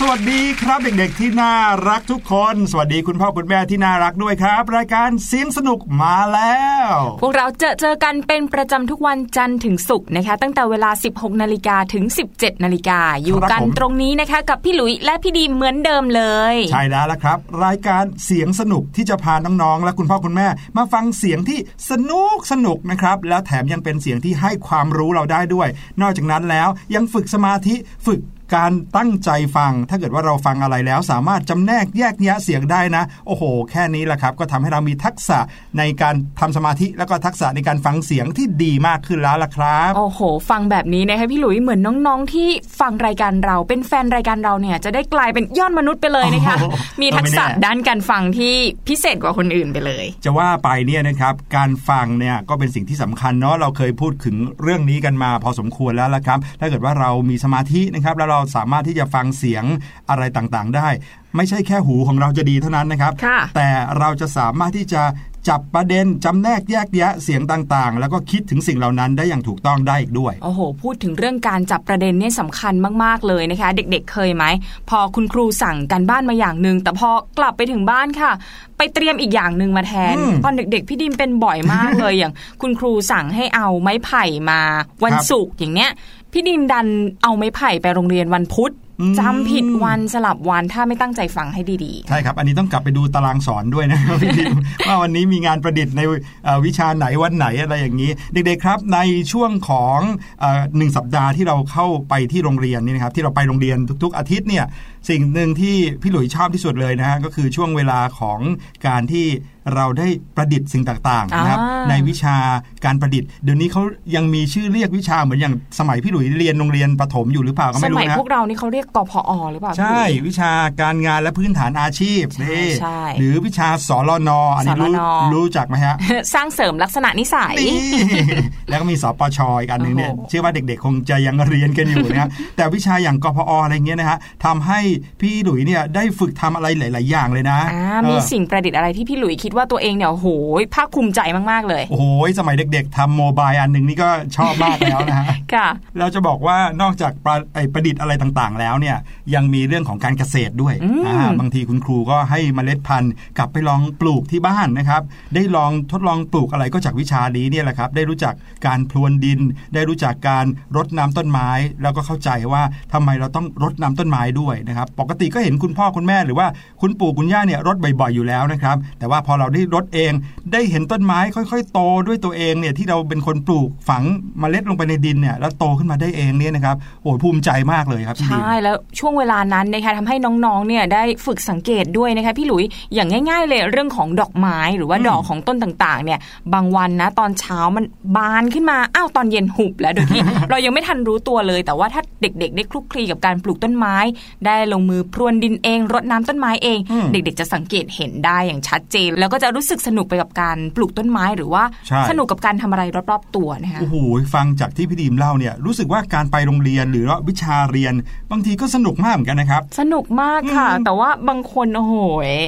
สวัสดีครับเด็กๆที่น่ารักทุกคน สวัสดีคุณพ่อคุณแม่ที่น่ารักด้วยครับ รายการเสียงสนุกมาแล้ว พวกเราเจอเจอกันเป็นประจำทุกวันจันทร์ถึงศุกร์นะคะ ตั้งแต่เวลา 16นาฬิกาถึง 17นาฬิกาอยู่กันตรงนี้นะคะ กับพี่หลุยและพี่ดีเหมือนเดิมเลย ใช่แล้วละครับ รายการเสียงสนุกที่จะพาน้องๆและคุณพ่อคุณแม่ มาฟังเสียงที่สนุกสนุกนะครับแล้วแถมยังเป็นเสียงที่ให้ความรู้เราได้ด้วย นอกจากนั้นแล้วยังฝึกสมาธิฝึก การตั้งใจฟัง ถ้าเกิดว่าเราฟังอะไรแล้วสามารถจำแนกแยกแยะเสียงได้นะ โอ้โห แค่นี้แหละครับ ก็ทำให้เรามีทักษะในการทำสมาธิแล้วก็ทักษะในการฟังเสียงที่ดีมากขึ้นแล้วล่ะครับ โอ้โห ฟังแบบนี้นะคะพี่หลุยเหมือนน้องๆ ที่ฟังรายการเราเป็นแฟนรายการเราเนี่ยจะได้กลายเป็นยอดมนุษย์ไปเลยนะคะโอ้โหมีทักษะเออไม่แน่ด้านการฟังที่พิเศษกว่าคนอื่นไปเลย จะว่าไปเนี่ยนะครับ การฟังเนี่ยก็เป็นสิ่งที่สำคัญเนาะเราเคยพูดถึงเรื่องนี้กันมาพอสมควรแล้วละครับ ถ้าเกิดว่าเรามีสมาธินะครับแล้วเราสามารถที่จะฟังเสียงอะไรต่างๆ ได้ ไม่ใช่แค่หูของเราจะดีเท่านั้นนะครับค่ะแต่เราจะสามารถที่จะจับประเด็นจำแนกแยกแยะเสียงต่างๆ แล้วก็คิดถึงสิ่งเหล่านั้นได้อย่างถูกต้องได้อีกด้วย โอ้โห พูดถึงเรื่องการจับประเด็นเนี่ยสำคัญมากๆเลยนะคะ เด็กๆ เคยไหม พอคุณครูสั่งการบ้านมาอย่างหนึ่งแต่พอกลับไปถึงบ้านค่ะ ไปเตรียมอีกอย่างหนึ่งมาแทนอืมตอนเด็กๆ พี่ดิมเป็นบ่อยมากเลยอย่าง คุณครูสั่งให้เอาไม้ไผ่มา วันครับศุกร์อย่างเนี้ย พี่ดิมดันเอาไม้ไผ่ไปโรงเรียนวันพุธอืมจำผิดวันสลับวันถ้าไม่ตั้งใจฟังให้ดีใช่ครับ อันนี้ต้องกลับไปดูตารางสอนด้วยนะครับพี่ดิมว่าวันนี้มีงานประดิษฐ์ในเอ่อวิชาไหนวันไหนอะไรอย่างนี้ เด็กๆครับในช่วงของเอ่อหนึ่งสัปดาห์ที่เราเข้าไปที่โรงเรียนนี่นะครับที่เราไปโรงเรียนทุก ๆ อาทิตย์เนี่ย สิ่งหนึ่งที่พี่หลุยชอบที่สุดเลยนะฮะก็คือช่วงเวลาของการที่เราได้ประดิษฐ์สิ่งต่างๆนะครับอ่าในวิชาการประดิษฐ์ เดี๋ยวนี้เขายังมีชื่อเรียกวิชาเหมือนอย่างสมัยพี่หลุยเรียนโรงเรียนประถมอยู่หรือเปล่าก็ๆสไม่รู้มัยนะพวกเรานี่เขาเรียกกพอหรือเปล่าพี่ใช่หลุยวิชาการงานและพื้นฐานอาชีพใช่นี่ใช่หรือวิชาสรนอันนี้รู้สรนรู้จักไหมฮะสร้างเสริมลักษณะนิสัยนี่แล้วก็มีสปชอีกอันหนึ่งเนี่ยโอ้โหเชื่อว่าเด็กๆ คงจะยังเรียนกันอยู่นะฮะแต่วิชาอย่างกพออะไรเงี้ยนะฮะทำให้พี่หลุยเนี่ยได้ฝึกทำอะไรหลาย ๆ อย่างเลยนะอ่าเออมีสิ่งประดิษฐ์อะไรที่พี่หลุยคิดว่าตัวเองเนี่ยโอ้โหภาคภูมิใจมาก ๆ เลยโอ้โหสมัยเด็ก ๆทำโมบายอันหนึ่งนี่ก็ชอบมากแล้วนะฮะค่ะเราจะบอกว่านอกจากประไอ้ประดิษฐ์อะไรต่าง ๆ แล้วเนี่ยยังมีเรื่องของการเกษตรด้วยอืมอ่าบางทีคุณครูก็ให้เมล็ดพันธุ์กลับไปลองปลูกที่บ้านนะครับ ได้ลองทดลองปลูกอะไรก็จากวิชานี้เนี่ยแหละครับ ได้รู้จักการพรวนดิน ได้รู้จักการรดน้ำต้นไม้ แล้วก็เข้าใจว่าทำไมเราต้องรดน้ำต้นไม้ด้วยนะครับปกติก็เห็นคุณพ่อคุณแม่หรือว่าคุณปู่คุณย่าเนี่ยรดบ่อยๆอยู่แล้วนะครับ แต่ว่าพอเราได้รดเอง ได้เห็นต้นไม้ค่อยๆ โตด้วยตัวเองเนี่ยที่เราเป็นคนปลูกฝังเมล็ดลงไปในดินเนี่ยแล้วโตขึ้นมาได้เองเนี่ยนะครับโอ้ยภูมิใจมากเลยครับพี่ดิมใช่แล้วช่วงเวลานั้นนะคะทำให้น้องๆเนี่ยได้ฝึกสังเกตด้วยนะคะพี่หลุยอย่างง่าย ๆ เลยเรื่องของดอกไม้หรือว่าอืมดอกของต้นต่างๆ เนี่ยบางวันนะตอนเช้ามันบานขึ้นมาอ้าวตอนเย็นหุบแล้วโดยที่เรายังไม่ทันรู้ตัวเลย แต่ว่าถ้าเด็ก ๆ ได้คลุกคลีกับการปลูกต้นไม้ ได้ลงมือพรวนดินเองรดน้ำต้นไม้เองอืมเด็กๆ จะสังเกตเห็นได้อย่างชัดเจน แล้วก็จะรู้สึกสนุกไปกับการปลูกต้นไม้หรือว่าใช่สนุกกับการทำอะไรรอบๆตัวนะคะโอ้โหฟังจากที่พี่ดีมเล่าเนี่ยรู้สึกว่าการไปโรงเรียนหรือว่าวิชาเรียน บางทีก็สนุกมากเหมือนกันนะครับ สนุกมากค่ะอืมแต่ว่าบางคนโอ้โห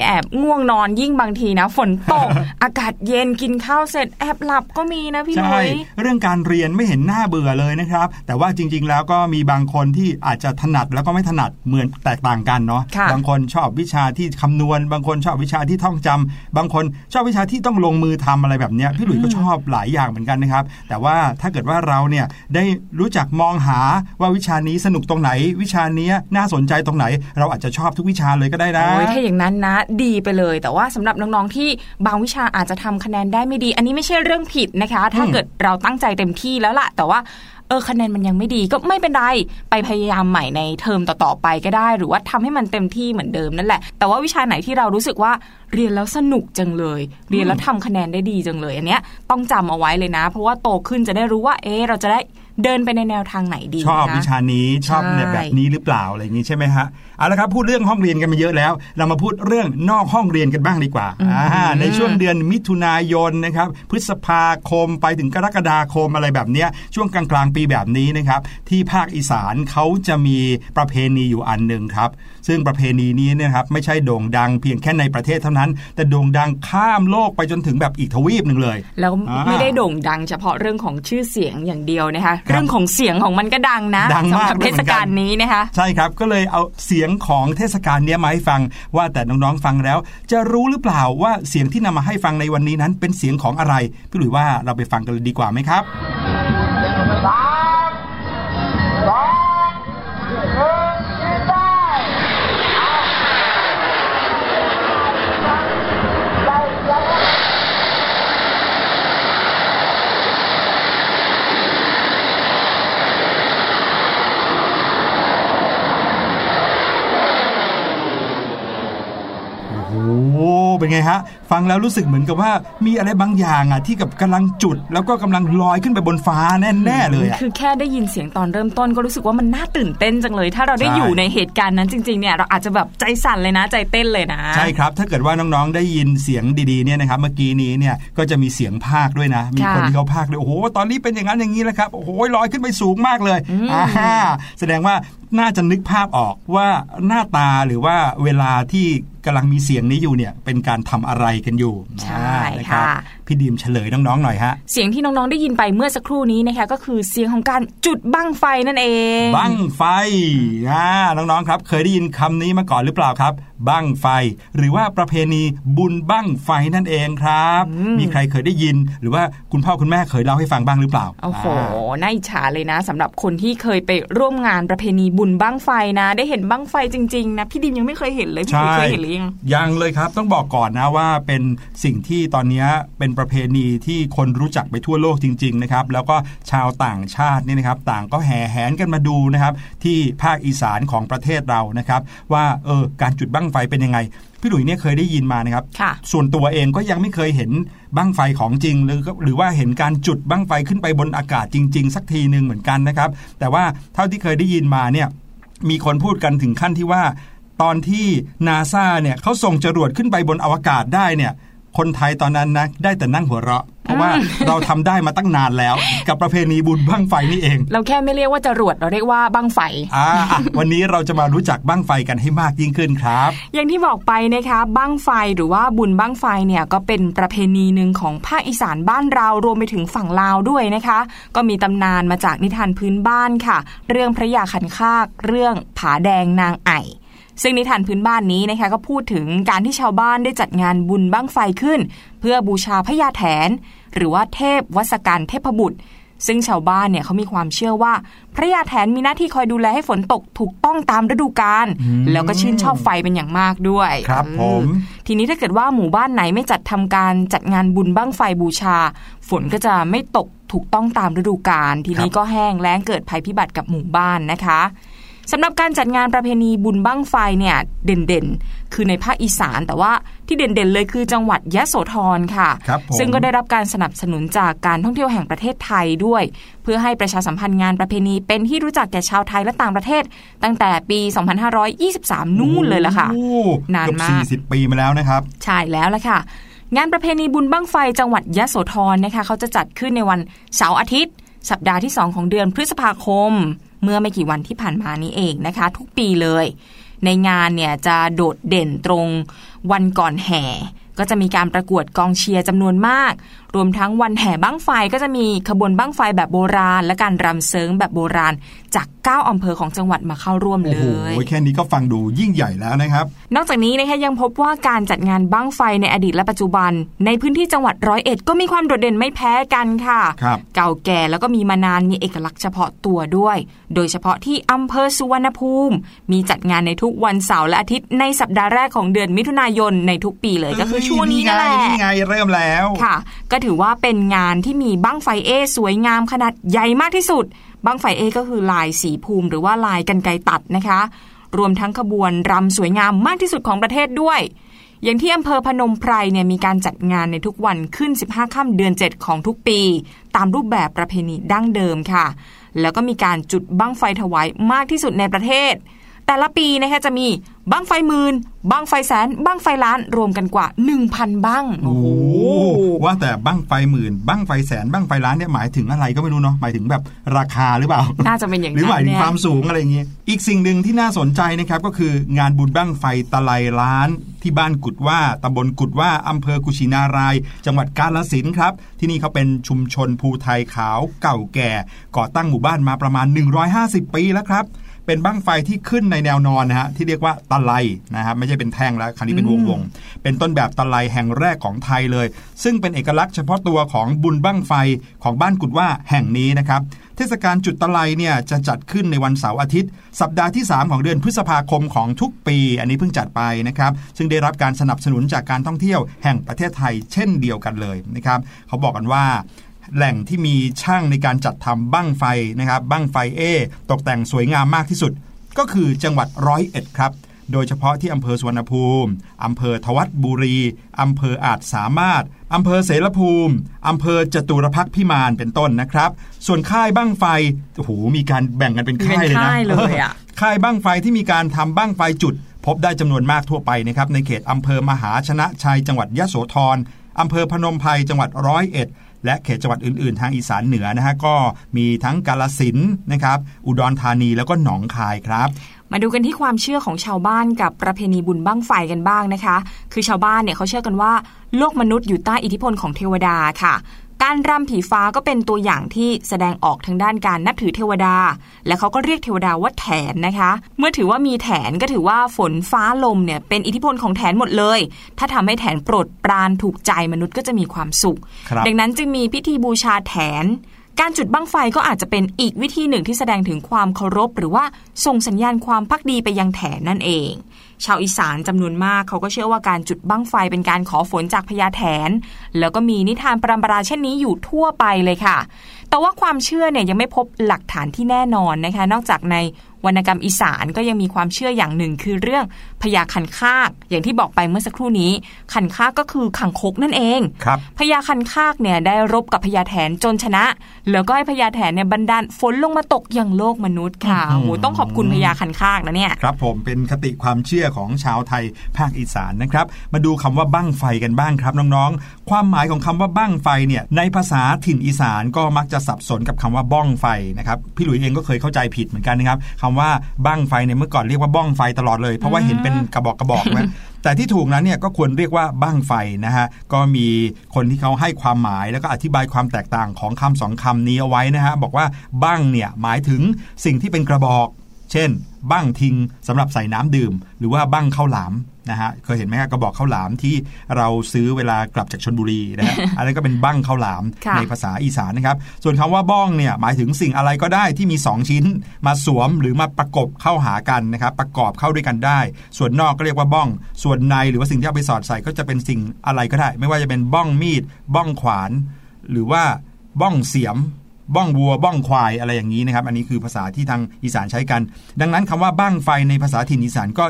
แอบง่วงนอนยิ่งบางทีนะ ฝนตกอากาศเย็นกินข้าวเสร็จแอบหลับก็มีนะพี่ใช่ลุยเรื่องการเรียนไม่เห็นหน้าเบื่อเลยนะครับ แต่ว่าจริง ๆ แล้วก็มีบางคนที่อาจจะถนัดแล้วก็ไม่ถนัดเหมือนแตกต่างกันเนาะค่ะบางคนชอบวิชาที่คำนวณ บางคนชอบวิชาที่ท่องจำบางคนชอบวิชาที่ต้องลงมือทำอะไรแบบเนี้ยพี่หลุยส์ก็ชอบหลายอย่างเหมือนกันนะครับ แต่ว่าถ้าเกิดว่าเราเนี่ยได้รู้จักมองหาว่าวิชานี้สนุกตรงไหน วิชานี้น่าสนใจตรงไหน เราอาจจะชอบทุกวิชาเลยก็ได้นะโอ้ยถ้าอย่างนั้นนะ ดีไปเลย แต่ว่าสำหรับน้องๆที่บางวิชาอาจจะทำคะแนนได้ไม่ดี อันนี้ไม่ใช่เรื่องผิดนะคะ ถ้าอืมเกิดเราตั้งใจเต็มที่แล้วล่ะแต่ว่า เออคะแนนมันยังไม่ดีก็ไม่เป็นไรไปพยายามใหม่ในเทอมต่อๆไปก็ได้ หรือว่าทำให้มันเต็มที่เหมือนเดิมนั่นแหละ แต่ว่าวิชาไหนที่เรารู้สึกว่าเรียนแล้วสนุกจังเลย เรียนแล้วทำคะแนนได้ดีจังเลย อันเนี้ยต้องจำเอาไว้เลยนะ เพราะว่าโตขึ้นจะได้รู้ว่าเออเราจะได้ เดินไปในแนวทางไหนดีชอบนะวิชานี้ชอบใช่เนี่ยแบบนี้หรือเปล่าอะไรอย่างนี้ใช่ไหมฮะเอาละครับพูดเรื่องห้องเรียนกันมาเยอะแล้ว เรามาพูดเรื่องนอกห้องเรียนกันบ้างดีกว่าอืมอ่าในช่วงเดือนมิถุนายนนะครับพฤษภาคมไปถึงกรกฎาคมอะไรแบบเนี้ยช่วงกลางๆปีแบบนี้นะครับที่ภาคอีสานเขาจะมีประเพณีอยู่อันหนึ่งครับ ซึ่งประเพณีนี้เนยนะครับไม่ใช่โด่งดังเพียงแค่ในประเทศเท่านั้น แต่โด่งดังข้ามโลกไปจนถึงแบบอีกทวีปหนึ่งเลย แล้วอ่าไม่ได้โด่งดังเฉพาะเรื่องของชื่อเสียงอย่างเดียวนะคะเรื่องของเสียงของมันก็ดังนะดังมากสำหรับด้เทวยเหมืศอนกันกาลนี้นะคะใช่ครับก็เลยเอาเสียงของเทศกาลเนี้ยมาให้ฟังว่าแต่น้องๆฟังแล้ว จะรู้หรือเปล่าว่าเสียงที่นำมาให้ฟังในวันนี้นั้นเป็นเสียงของอะไรพี่หลุยว่าเราไปฟังกันเลยดีกว่าไหมครับ เป็นไงฮะ ฟังแล้วรู้สึกเหมือนกับว่ามีอะไรบางอย่างอะที่กับกำลังจุด แล้วก็กำลังลอยขึ้นไปบนฟ้าแน่ๆเลยอะคือแค่ได้ยินเสียงตอนเริ่มต้นก็รู้สึกว่ามันน่าตื่นเต้นจังเลย ถ้าเราได้ใช่อยู่ในเหตุการณ์นั้นจริงๆเนี่ยเราอาจจะแบบใจสั่นเลยนะใจเต้นเลยนะใช่ครับ ถ้าเกิดว่าน้องๆได้ยินเสียงดีๆเนี่ยนะครับเมื่อกี้นี้เนี่ยก็จะมีเสียงภาคด้วยนะ มีคนที่เขาภาคเลยโอ้โหตอนนี้เป็นอย่างนั้นอย่างนี้แล้วครับโอ้โหลอยขึ้นไปสูงมากเลยอ่าแสดงว่าน่าจะนึกภาพออกว่าหน้าตาหรือว่าเวลาที่กำลังมีเสียงนี้อยู่เนี่ยเป็นการทำอะไรกันอยู่ใช่อ่านะครับค่ะ พี่ดีมเฉลยน้องๆหน่อยฮะ เสียงที่น้องๆได้ยินไปเมื่อสักครู่นี้นะคะก็คือเสียงของการจุดบั้งไฟนั่นเอง บั้งไฟอ่าน้องๆครับ เคยได้ยินคำนี้มาก่อนหรือเปล่าครับ บั้งไฟ หรือว่าประเพณีบุญบั้งไฟนั่นเองครับ มีใครเคยได้ยิน หรือว่าคุณพ่อคุณแม่เคยเล่าให้ฟังบ้างหรือเปล่าโอ้โหาน่าอิจฉาเลยนะสำหรับคนที่เคยไปร่วมงานประเพณีบุญบั้งไฟนะ ได้เห็นบั้งไฟจริงๆนะพี่ดิมยังไม่เคยเห็นเลยพี่ใช่ดิมเคยเห็นหรือยังยังเลยครับ ต้องบอกก่อนนะว่าเป็นสิ่งที่ตอนนี้เป็นประเพณีที่คนรู้จักไปทั่วโลกจริงๆนะครับแล้วก็ชาวต่างชาติเนี่ยนะครับต่างก็แห่แหนกันมาดูนะครับที่ภาคอีสานของประเทศเรานะครับว่าเออการจุดบั้งไฟเป็นยังไงพี่หลุยเนี่ยเคยได้ยินมานะครับค่ะส่วนตัวเองก็ยังไม่เคยเห็นบั้งไฟของจริง หรือหรือว่าเห็นการจุดบั้งไฟขึ้นไปบนอากาศจริง ๆ สักทีหนึ่งเหมือนกันนะครับ แต่ว่าเท่าที่เคยได้ยินมาเนี่ยมีคนพูดกันถึงขั้นที่ว่า ตอนที่นาซาเนี่ยเขาส่งจรวดขึ้นไปบนอวกาศได้เนี่ย คนไทยตอนนั้นนะได้แต่นั่งหัวเราะ เพราะว่าเราทำได้มาตั้งนานแล้ว กับประเพณีบุญบั้งไฟนี่เอง เราแค่ไม่เรียกว่าจรวดเราเรียกว่าบั้งไฟอ่าอะวันนี้เราจะมารู้จักบั้งไฟกันให้มากยิ่งขึ้นครับ อย่างที่บอกไปนะคะบั้งไฟหรือว่าบุญบั้งไฟเนี่ยก็เป็นประเพณีหนึ่งของภาคอีสานบ้านเรารวมไปถึงฝั่งลาวด้วยนะคะ ก็มีตำนานมาจากนิทานพื้นบ้านค่ะ เรื่องพระยาขันคาก เรื่องผาแดงนางไอ่ ซึ่งนิทานพื้นบ้านนี้นะคะก็พูดถึงการที่ชาวบ้านได้จัดงานบุญบั้งไฟขึ้น เพื่อบูชาพระยาแถน หรือว่าเทพวสกันเทพบุตร ซึ่งชาวบ้านเนี่ยเขามีความเชื่อว่า พระยาแถนมีหน้าที่คอยดูแลให้ฝนตกถูกต้องตามฤดูกาลแล้วก็ชื่นชอบไฟเป็นอย่างมากด้วยครับเออผมทีนี้ถ้าเกิดว่าหมู่บ้านไหนไม่จัดทำการจัดงานบุญบั้งไฟบูชา ฝนก็จะไม่ตกถูกต้องตามฤดูกาลทีนี้ก็แห้งแล้งเกิดภัยพิบัติกับหมู่บ้านนะคะ สำหรับการจัดงานประเพณีบุญบั้งไฟเนี่ยเด่นๆ คือในภาคอีสานแต่ว่าที่เด่นๆเลยคือจังหวัดยะโสธรค่ะครับผมซึ่งก็ได้รับการสนับสนุนจากการท่องเที่ยวแห่งประเทศไทยด้วย เพื่อให้ประชาสัมพันธ์งานประเพณีเป็นที่รู้จักแก่ชาวไทยและต่างประเทศ ตั้งแต่ปี 2523 นู่นเลยล่ะค่ะโอ้นานเกือบมากสี่สิบปีมาแล้วนะครับ ใช่แล้วล่ะค่ะงานประเพณีบุญบั้งไฟจังหวัดยะโสธรนะคะเขาจะจัดขึ้นในวันเสาร์อาทิตย์ สัปดาห์ที่ 2 ของเดือนพฤษภาคม เมื่อไม่กี่วันที่ผ่านมานี้เองนะคะ ทุกปีเลย ในงานเนี่ยจะโดดเด่นตรงวันก่อนแห่ ก็จะมีการประกวดกองเชียร์จำนวนมากรวมทั้งวันแห่บั้งไฟก็จะมีขบวนบั้งไฟแบบโบราณ และการรำเซิงแบบโบราณ จาก 9อำเภอของจังหวัดมาเข้าร่วมโอ้เลโหยแค่นี้ก็ฟังดูยิ่งใหญ่แล้วนะครับ นอกจากนี้นะคะยังพบว่าการจัดงานบั้งไฟในอดีตและปัจจุบัน ในพื้นที่จังหวัดร้อยเอ็ดก็มีความโดดเด่นไม่แพ้กันค่ะครับเก่าแก่แล้วก็มีมานานมีเอกลักษณ์เฉพาะตัวด้วย โดยเฉพาะที่อำเภอสุวรรณภูมิ มีจัดงานในทุกวันเสาร์และอาทิตย์ในสัปดาห์แรกของเดือนมิถุนายนในทุกปีเลยก็คือช่วงนี้นั่นแหละนี่ไงเริ่มแล้วค่ะ ก็ถือว่าเป็นงานที่มีบั้งไฟเอ สวยงามขนาดใหญ่มากที่สุด บั้งไฟเอ ก็คือลายสีภูมิ หรือว่าลายกันไกตัดนะคะ รวมทั้งขบวนรำสวยงามมากที่สุดของประเทศด้วย อย่างที่อำเภอพนมไพรเนี่ยมีการจัดงานในทุกวันขึ้น 15 ค่ำเดือน 7 ของทุกปี ตามรูปแบบประเพณีดั้งเดิมค่ะ แล้วก็มีการจุดบั้งไฟถวายมากที่สุดในประเทศ แต่ละปีนะคะจะมีบั้งไฟหมื่นบั้งไฟแสนบั้งไฟล้านรวมกันกว่า 1,000บั้งโอ้โหว่าแต่บั้งไฟหมื่นบั้งไฟแสนบั้งไฟล้านเนี่ยหมายถึงอะไรก็ไม่รู้เนาะหมายถึงแบบราคาหรือเปล่า น่าจะเป็นอย่างหรือหนั้มายนถึงเนี่ยความสูงอะไรอย่างงี้ อีกสิ่งหนึ่งที่น่าสนใจนะครับก็คืองานบุญบั้งไฟตะไลล้าน ที่บ้านกุดว่าตำบลกุดว่าอำเภอกุชินาราย จังหวัดกาฬสินธุ์ครับ ที่นี่เขาเป็นชุมชนภูไทยขาวเก่าแก่ ก่อตั้งหมู่บ้านมาประมาณ 150 ปีแล้วครับ เป็นบั้งไฟที่ขึ้นในแนวนอนนะฮะที่เรียกว่าตะไลนะครับไม่ใช่เป็นแท่งแล้วคราวนี้เป็นวงวงๆเป็นต้นแบบตะไลแห่งแรกของไทยเลย ซึ่งเป็นเอกลักษณ์เฉพาะตัวของบุญบั้งไฟของบ้านกุดว่าแห่งนี้นะครับเทศกาลจุดตะไลเนี่ยจะจัดขึ้นในวันเสาร์อาทิตย์ สัปดาห์ที่ 3 ของเดือนพฤษภาคมของทุกปี อันนี้เพิ่งจัดไปนะครับ ซึ่งได้รับการสนับสนุนจากการท่องเที่ยวแห่งประเทศไทยเช่นเดียวกันเลยนะครับ เขาบอกกันว่า แหล่งที่มีช่างในการจัดทำบั้งไฟนะครับบั้งไฟเอ ตกแต่งสวยงามมากที่สุด ก็คือจังหวัดร้อยเอ็ดครับ โดยเฉพาะที่อำเภอสุวรรณภูมิอำเภอทวัดบุรีอำเภออาจสามารถอำเภอเสรภูมิอำเภอจตุรพักษ์พิมานเป็นต้นนะครับ ส่วนค่ายบั้งไฟโอ้โหมีการแบ่งกันเป็นค่ายเลยนะเป็นค่ายเลยอะค่ายบั้งไฟที่มีการทำบั้งไฟจุด พบได้จำนวนมากทั่วไปนะครับในเขตอำเภอมหาชนะชัยจังหวัดยะโสธรอำเภอพนมไพรจังหวัดร้อยเอ็ด และเขตจังหวัดอื่นๆ ทางอีสานเหนือนะฮะก็มีทั้งกาลสินนะครับอุดรธานีแล้วก็หนองคายครับมาดูกันที่ความเชื่อของชาวบ้านกับประเพณีบุญบั้งไฟกันบ้างนะคะ คือชาวบ้านเนี่ยเขาเชื่อกันว่า โลกมนุษย์อยู่ใต้อิทธิพลของเทวดาค่ะ การรำผีฟ้าก็เป็นตัวอย่างที่แสดงออกทางด้านการนับถือเทวดา และเขาก็เรียกเทวดาว่าแถนนะคะ เมื่อถือว่ามีแถนก็ถือว่าฝนฟ้าลมเนี่ยเป็นอิทธิพลของแถนหมดเลย ถ้าทำให้แถนโปรดปรานถูกใจมนุษย์ก็จะมีความสุขครับดังนั้นจึงมีพิธีบูชาแถนการจุดบั้งไฟก็อาจจะเป็นอีกวิธีหนึ่งที่แสดงถึงความเคารพ หรือว่าส่งสัญญาณความพักดีไปยังแถนนั่นเอง ชาวอีสานจำนวนมากเขาก็เชื่อว่าการจุดบั้งไฟเป็นการขอฝนจากพญาแถน แล้วก็มีนิทานปรำปราเช่นนี้อยู่ทั่วไปเลยค่ะ แต่ว่าความเชื่อเนี่ยยังไม่พบหลักฐานที่แน่นอนนะคะ นอกจากในวรรณกรรมอีสานก็ยังมีความเชื่ออย่างหนึ่งคือเรื่องพญาคันคากอย่างที่บอกไปเมื่อสักครู่นี้ คันคากก็คือขังคกนั่นเองครับพญาคันคากเนี่ยได้รบกับพญาแถนจนชนะ แล้วก็ให้พญาแถนเนี่ยบันดาลฝนลงมาตกอย่างโลกมนุษย์ค่ะอื้อหือโอ้โหต้องขอบคุณพญาคันคากนะเนี่ยครับผมเป็นคติความเชื่อของชาวไทยภาคอีสานนะครับ มาดูคำว่าบั้งไฟกันบ้างครับน้องๆ ความหมายของคำว่าบั้งไฟเนี่ยในภาษาถิ่นอีสานก็มักจะสับสนกับคำว่าบ้องไฟนะครับพี่หลุยเองก็เคยเข้าใจผิดเหมือนกันนะครับคำว่าบั้งไฟเนี่ยเมื่อก่อนเรียกว่าบ้องไฟตลอดเลยเพราะว่าเห็นเป็นกระบอกกระบอกนะแต่ที่ถูกนั้นเนี่ยก็ควรเรียกว่าบั้งไฟนะฮะก็มีคนที่เขาให้ความหมายแล้วก็อธิบายความแตกต่างของคำสองคำนี้เอาไว้นะฮะบอกว่าบั้งเนี่ยหมายถึงสิ่งที่เป็นกระบอก เช่น บั้งทิงสำหรับใส่น้ำดื่ม หรือว่าบั้งข้าวหลามนะฮะเคยเห็นไหมครับกระบอกข้าวหลามที่เราซื้อเวลากลับจากชนบุรีนะฮะอันนั้นก็เป็นบั้งข้าวหลามค่ะในภาษาอีสานนะครับ ส่วนคำว่าบ้องเนี่ยหมายถึงสิ่งอะไรก็ได้ที่มี 2 ชิ้น มาสวมหรือมาประกบเข้าหากันนะครับ ประกอบเข้าด้วยกันได้ ส่วนนอกก็เรียกว่าบ้อง ส่วนในหรือว่าสิ่งที่เอาไปสอดใส่ก็จะเป็นสิ่งอะไรก็ได้ ไม่ว่าจะเป็นบ้องมีด บ้องขวาน หรือว่าบ้องเสียม บ้องวัว บ้องควายอะไรอย่างนี้นะครับ อันนี้คือภาษาที่ทางอีสานใช้กัน ดังนั้นคำว่าบ้างไฟในภาษาถิ่นอีสานก็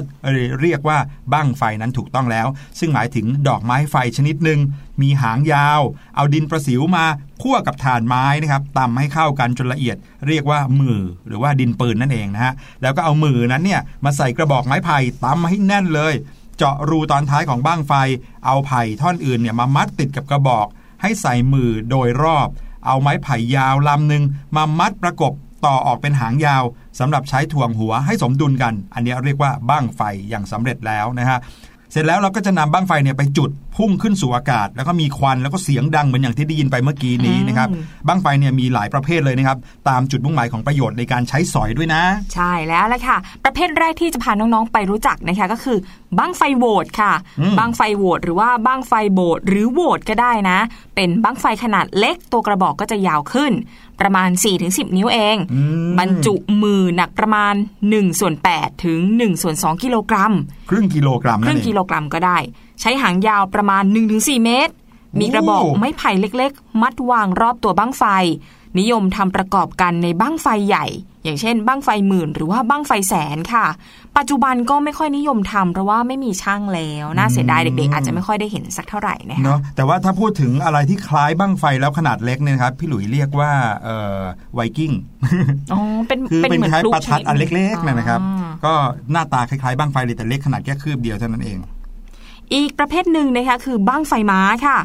เรียกว่าบ้างไฟนั้นถูกต้องแล้ว ซึ่งหมายถึงดอกไม้ไฟชนิดหนึ่งมีหางยาว เอาดินประสิวมาคั่วกับถ่านไม้นะครับตำให้เข้ากันจนละเอียด เรียกว่ามือหรือว่าดินปืนนั่นเองนะฮะแล้วก็เอามือนั้นเนี่ยมาใส่กระบอกไม้ไผ่ตำให้แน่นเลย เจาะรูตอนท้ายของบ้างไฟ เอาไผ่ท่อนอื่นเนี่ยมามัดติดกับกระบอก ให้ใส่มือโดยรอบ เอาไม้ไผ่ยาวลำหนึ่งมามัดประกบต่อออกเป็นหางยาวสำหรับใช้ถ่วงหัวให้สมดุลกัน อันนี้เรียกว่าบ้างไฟอย่างสำเร็จแล้วนะฮะเสร็จแล้วเราก็จะนำบ้างไฟเนี่ยไปจุด พุ่งขึ้นสู่อากาศ แล้วก็มีควันแล้วก็เสียงดังเหมือนอย่างที่ได้ยินไปเมื่อกี้นี้นะครับอืมบ้างไฟเนี่ยมีหลายประเภทเลยนะครับ ตามจุดมุ่งหมายของประโยชน์ในการใช้สอยด้วยนะ ใช่แล้วละค่ะ ประเภทแรกที่จะพาน้องๆไปรู้จักนะคะก็คือบั้งไฟโหวตค่ะอืมบั้งไฟโหวตหรือว่าบั้งไฟโบดหรือโหวตก็ได้นะ เป็นบั้งไฟขนาดเล็กตัวกระบอกก็จะยาวขึ้นประมาณ 4-10 นิ้วเองอืมบรรจุมือหนักประมาณ1ส่วน8ถึง1ส่วน2กิโลกรัม ครึ่งกิโลกรัมคนั่รึ่นงเอกิงโลกรัมก็ได้ ใช้หางยาวประมาณ 1-4 เมตร มีกระบอกโอ้ไม้ไผ่เล็กๆ มัดวางรอบตัวบั้งไฟ นิยมทำประกอบกันในบั้งไฟใหญ่ อย่างเช่น บั้งไฟหมื่นหรือว่าบั้งไฟแสนค่ะ ปัจจุบันก็ไม่ค่อยนิยมทำเพราะว่าไม่มีช่างแล้วน่าเสียดายเด็กๆอาจจะไม่ค่อยได้เห็นสักเท่าไหร่นะคะเนาะแต่ว่าถ้าพูดถึงอะไรที่คล้ายบ้างไฟแล้วขนาดเล็กเนี่ยนะครับพี่หลุยเรียกว่าเอ่อไวกิ้งอ๋อเป็นคือเป็นหมืคล้ายพลุประทัดชดอันเล็กๆนั่นนะครับอ๋อก็หน้าตาคล้ายๆบ้างไฟเลยแต่เล็กขนาดแค่คืบเดียวเท่านั้นเอง อีกประเภทหนึ่งนะคะคือบ้างไฟม้าค่ะ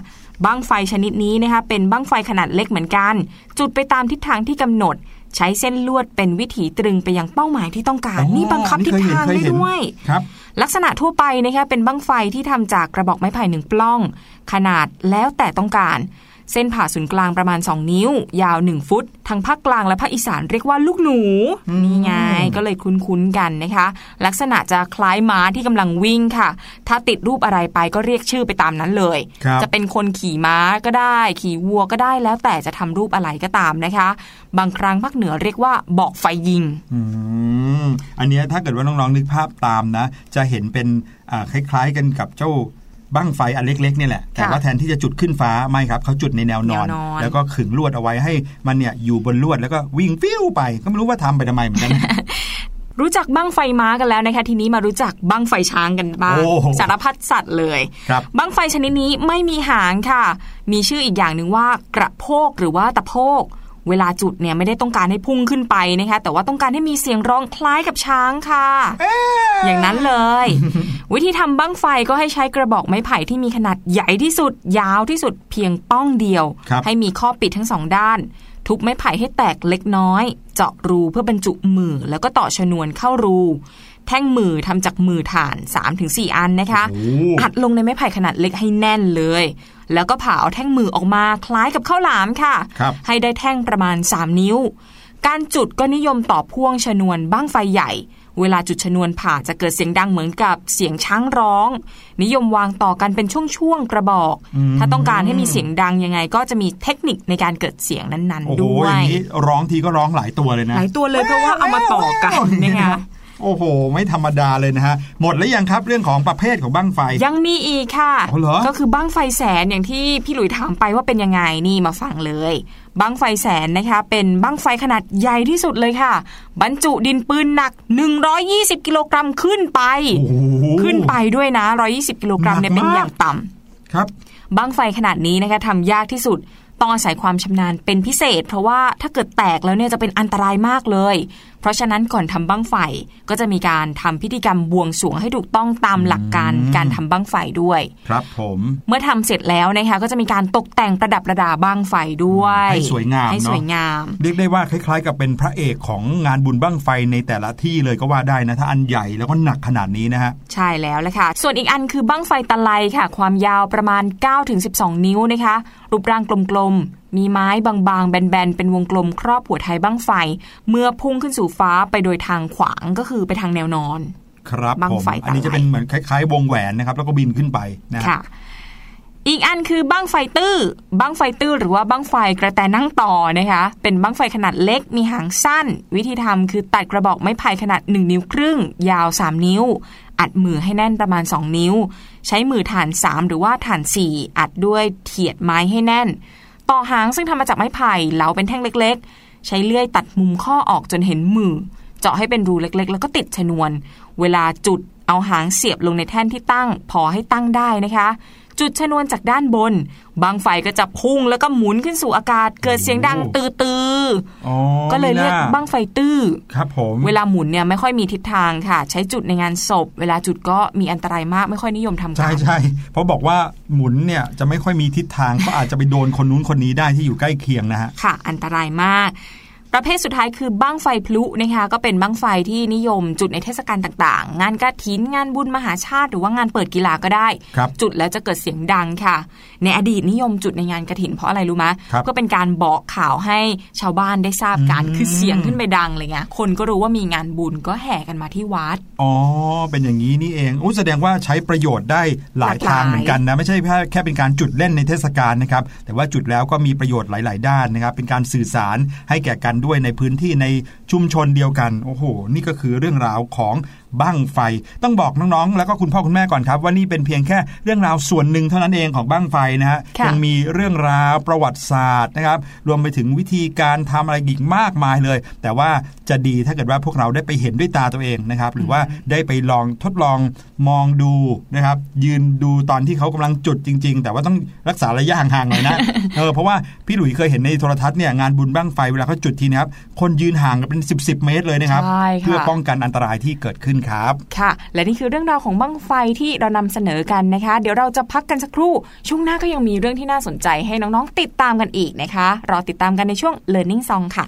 บ้างไฟชนิดนี้นะคะเป็นบ้างไฟขนาดเล็กเหมือนกัน จุดไปตามทิศทางที่กำหนด ใช้เส้นลวดเป็นวิถีตรึงไปยังเป้าหมายที่ต้องการอ๋อนี่บังคับนี่ทิศเคยเห็นทางเคยได้เห็นด้วยครับลักษณะทั่วไปนะคะเป็นบั้งไฟที่ทำจากกระบอกไม้ไผ่หนึ่งปล้อง ขนาดแล้วแต่ต้องการ เส้นผ่าศูนย์กลางประมาณ 2 นิ้ว ยาว 1 ฟุต ทางภาคกลางและภาคอีสานเรียกว่าลูกหนู นี่ไง ก็เลยคุ้นๆกันนะคะ ลักษณะจะคล้ายม้าที่กำลังวิ่งค่ะ ถ้าติดรูปอะไรไปก็เรียกชื่อไปตามนั้นเลยครับจะเป็นคนขี่ม้าก็ได้ ขี่วัวก็ได้แล้วแต่จะทำรูปอะไรก็ตามนะคะ บางครั้งภาคเหนือเรียกว่าบอกไฟยิงอืมอันเนี้ยถ้าเกิดว่าน้องๆนึกภาพตามนะ จะเห็นเป็นอ่าคล้ายๆกันกับเจ้า บั้งไฟอันเล็กๆเนี่ยแหละแต่ว่าแทนที่จะจุดขึ้นฟ้าไม่ครับเขาจุดในแนวนอนแนวนอน แล้วก็ขึงลวดเอาไว้ให้มันเนี่ยอยู่บนลวดแล้วก็วิ่งฟิวไป ก็ไม่รู้ว่าทำไปทำไมเหมือนกันรู้จักบั้งไฟม้ากันแล้วนะคะ ทีนี้มารู้จักบั้งไฟช้างกันบ้างโอ้โหสารพัดสัตว์เลยครับบั้งไฟชนิดนี้ไม่มีหางค่ะ มีชื่ออีกอย่างหนึ่งว่ากระโพกหรือว่าตะโพก เวลาจุดเนี่ยไม่ได้ต้องการให้พุ่งขึ้นไปนะคะแต่ว่าต้องการให้มีเสียงร้องคล้ายกับช้างค่ะ อย่างนั้นเลย วิธีทำบั้งไฟก็ให้ใช้กระบอกไม้ไผ่ที่มีขนาดใหญ่ที่สุด ยาวที่สุดเพียงป้องเดียวครับให้มีข้อปิดทั้งสองด้าน ทุบไม้ไผ่ให้แตกเล็กน้อย เจาะรูเพื่อบรรจุมือแล้วก็ต่อชนวนเข้ารู แท่งมือทำจากมือถ่าน 3-4 อันนะคะโอ้อัดลงในไม้ไผ่ขนาดเล็กให้แน่นเลย แล้วก็ผ่าเอาแท่งมือออกมาคล้ายกับข้าวหลามค่ะครับให้ได้แท่งประมาณ 3 นิ้ว การจุดก็นิยมต่อพ่วงชนวนบ้างไฟใหญ่เวลาจุดชนวนผ่าจะเกิดเสียงดังเหมือนกับเสียงช้างร้อง นิยมวางต่อกันเป็นช่วงๆกระบอก ถ้าต้องการให้มีเสียงดังยังไง ก็จะมีเทคนิคในการเกิดเสียงนั้นโอ้ๆโหด้วอยย่างนี้ร้องทีก็ร้องหลายตัวเลยนะหลายตัวเลยเพราะว่าเอามาต่อกันนะคะ โอ้โห ไม่ธรรมดาเลยนะฮะ หมดแล้วยังครับเรื่องของประเภทของบั้งไฟ ยังมีอีกค่ะอ๋อเหรอก็คือบั้งไฟแสนอย่างที่พี่หลุยถามไปว่าเป็นยังไงนี่มาฟังเลยบั้งไฟแสนนะคะเป็นบั้งไฟขนาดใหญ่ที่สุดเลยค่ะ บรรจุดินปืนหนัก 120 กิโลกรัมขึ้นไปโอ้โหขึ้นไปด้วยนะ 120 กิโลกรัมเนี่ยหนัเป็กนมากอย่างต่ำครับบั้งไฟขนาดนี้นะคะทำยากที่สุด ต้องอาศัยความชำนาญเป็นพิเศษ เพราะว่าถ้าเกิดแตกแล้วเนี่ยจะเป็นอันตรายมากเลย เพราะฉะนั้นก่อนทำบั้งไฟก็จะมีการทำพิธีกรรมบวงสรวงให้ถูกต้องตามหลักการอืมการทำบั้งไฟด้วย ครับผม เมื่อทำเสร็จแล้วนะคะก็จะมีการตกแต่งประดับประดาบั้งไฟด้วย ให้สวยงามให้เนอะสวยงาม เรียกได้ว่าคล้าย ๆ กับเป็นพระเอกของงานบุญบั้งไฟในแต่ละที่เลยก็ว่าได้นะถ้าอันใหญ่แล้วก็หนักขนาดนี้นะฮะใช่แล้วแหละค่ะ ส่วนอีกอันคือบั้งไฟตะไลค่ะ ความยาวประมาณ 9-12 นิ้วนะคะรูปร่างกลมๆ มีไม้บางๆ แบนๆ เป็นวงกลมครอบหัวไทยบั้งไฟ เมื่อพุ่งขึ้นสู่ฟ้าไปโดยทางขวางก็คือไปทางแนวนอน ครับบั้งผมไฟอันนี้ตะไลจะเป็นเหมือนคล้ายๆ วงแหวนนะครับ แล้วก็บินขึ้นไปนะฮะค่ะอีกอันคือบั้งไฟตื้อ บั้งไฟตื้อหรือว่าบั้งไฟกระแตนั่งต่อนะคะ เป็นบั้งไฟขนาดเล็ก มีหางสั้น วิธีทำคือตัดกระบอกไม้ไผ่ขนาด 1 นิ้วครึ่ง ยาว 3 นิ้ว อัดมือให้แน่นประมาณ 2 นิ้ว ใช้มือฐาน 3 หรือว่าฐาน 4 อัดด้วยเถียดไม้ให้แน่น ต่อหางซึ่งทำมาจากไม้ไผ่เหลาเป็นแท่งเล็ก ๆ ใช้เลื่อยตัดมุมข้อออกจนเห็นมือ เจาะให้เป็นรูเล็กๆ แล้วก็ติดชนวน เวลาจุดเอาหางเสียบลงในแท่นที่ตั้ง พอให้ตั้งได้นะคะ จุดชนวนจากด้านบน บางไฟก็จะพุ่งแล้วก็หมุนขึ้นสู่อากาศ เกิดเสียงดังตือตือๆอ๋อก็เลยเรียกมีหน้บังไฟตื้อครับผมเวลาหมุนเนี่ยไม่ค่อยมีทิศทางค่ะ ใช้จุดในงานศพ เวลาจุดก็มีอันตรายมากไม่ค่อยนิยมทำกัใช่นใช่เพราะบอกว่าหมุนเนี่ยจะไม่ค่อยมีทิศทางก็อาจจะไปโดนคนนู้นคนนี้ได้ที่อยู่ใกล้เคียงนะฮะค่ะ อันตรายมาก ประเภทสุดท้ายคือบั้งไฟพลุนะคะก็เป็นบั้งไฟที่นิยมจุดในเทศกาลต่างๆ งานกระถินงานบุญมหาชาติ หรือว่างานเปิดกีฬาก็ได้ครับจุดแล้วจะเกิดเสียงดังค่ะ ในอดีตนิยมจุดในงานกระถินเพราะอะไรรู้ไหมครับเพื่อเป็นการบอกข่าวให้ชาวบ้านได้ทราบกันอืมคือเสียงขึ้นไปดังอะไรเงี้ยคนก็รู้ว่ามีงานบุญก็แห่กันมาที่วัดอ๋อเป็นอย่างนี้นี่เองอู้แสดงว่าใช้ประโยชน์ได้หลายหลากหลายทางเหมือนกันนะไม่ใช่แค่แค่เป็นการจุดเล่นในเทศกาลนะครับแต่ว่าจุดแล้วก็มีประโยชน์หลาย ๆ ด้านนะครับเป็นการสื่อสารให้แก่กันด้วยในพื้นที่ในชุมชนเดียวกัน โอ้โห นี่ก็คือเรื่องราวของ บั้งไฟ ต้องบอกน้องๆ แล้วก็คุณพ่อคุณแม่ก่อนครับ ว่านี่เป็นเพียงแค่เรื่องราวส่วนหนึ่งเท่านั้นเองของบั้งไฟนะฮะค่ะยังมีเรื่องราวประวัติศาสตร์นะครับ รวมไปถึงวิธีการทำอะไรอีกมากมายเลย แต่ว่าจะดีถ้าเกิดว่าพวกเราได้ไปเห็นด้วยตาตัวเองนะครับ หรือว่าได้ไปลองทดลองมองดูนะครับ ยืนดูตอนที่เขากำลังจุดจริง ๆ แต่ว่าต้องรักษาระยะห่างๆหน่อยนะเออเพราะว่าพี่หลุยเคยเห็นในโทรทัศน์เนี่ยงานบุญบั้งไฟเวลาเขาจุดทีนะครับคนยืนห่างกันเป็น 10บสเมตรเลยนะครับใช่ค่ะเพื่อป้องกันอันตรายที่เกิดขึ้นครับ ค่ะ และนี่คือเรื่องราวของบั้งไฟที่เรานำเสนอกันนะคะ เดี๋ยวเราจะพักกันสักครู่ ช่วงหน้าก็ยังมีเรื่องที่น่าสนใจให้น้องๆติดตามกันอีกนะคะ รอติดตามกันในช่วง Learning Song ค่ะ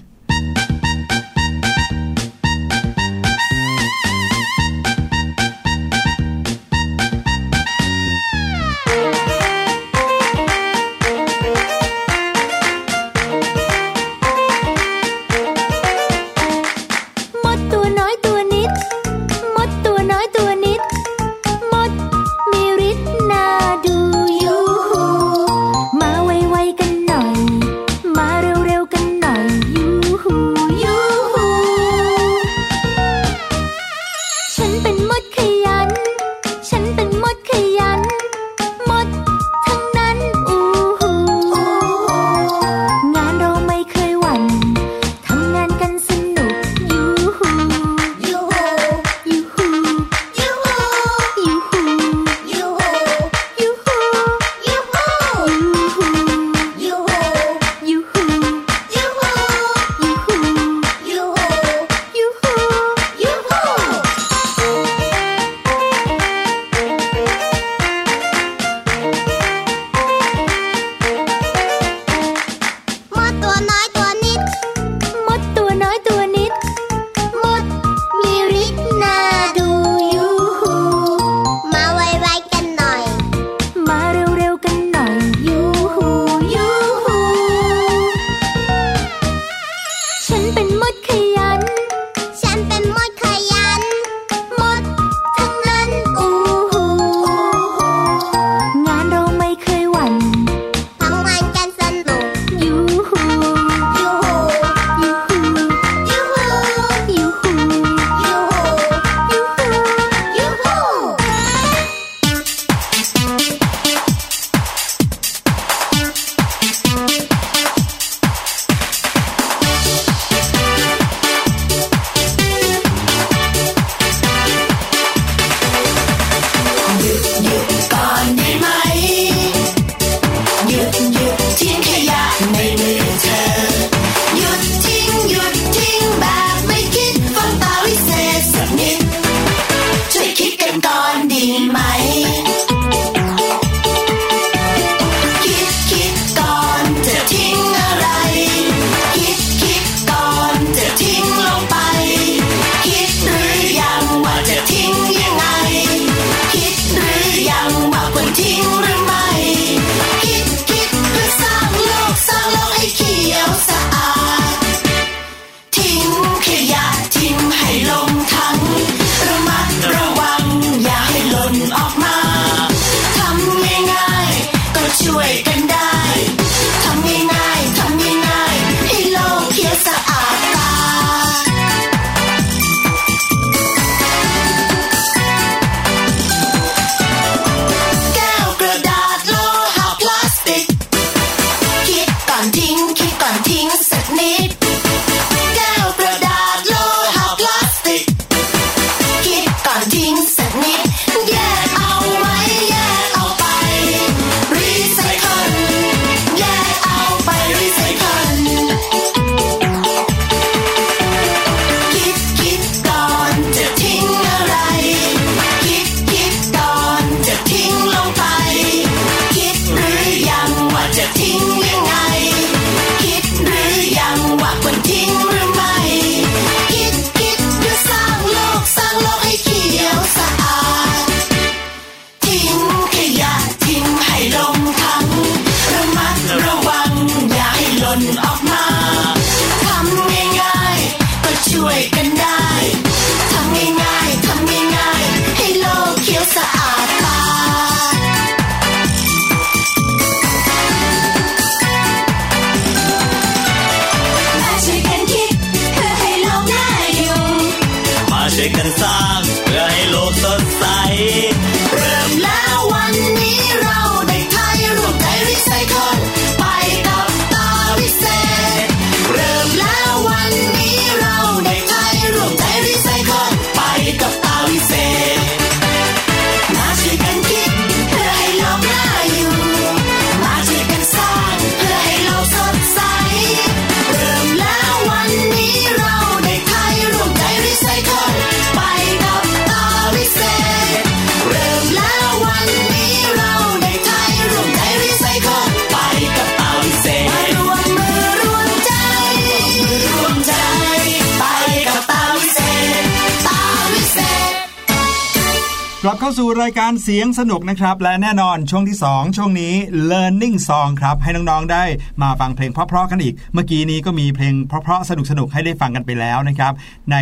รายการเสียงสนุกนะครับ และแน่นอนช่วงที่ 2 ช่วงนี้ learning song ครับให้น้องๆได้มาฟังเพลงเพราะๆกันอีก เมื่อกี้นี้ก็มีเพลงเพราะๆสนุกๆให้ได้ฟังกันไปแล้วนะครับ ใน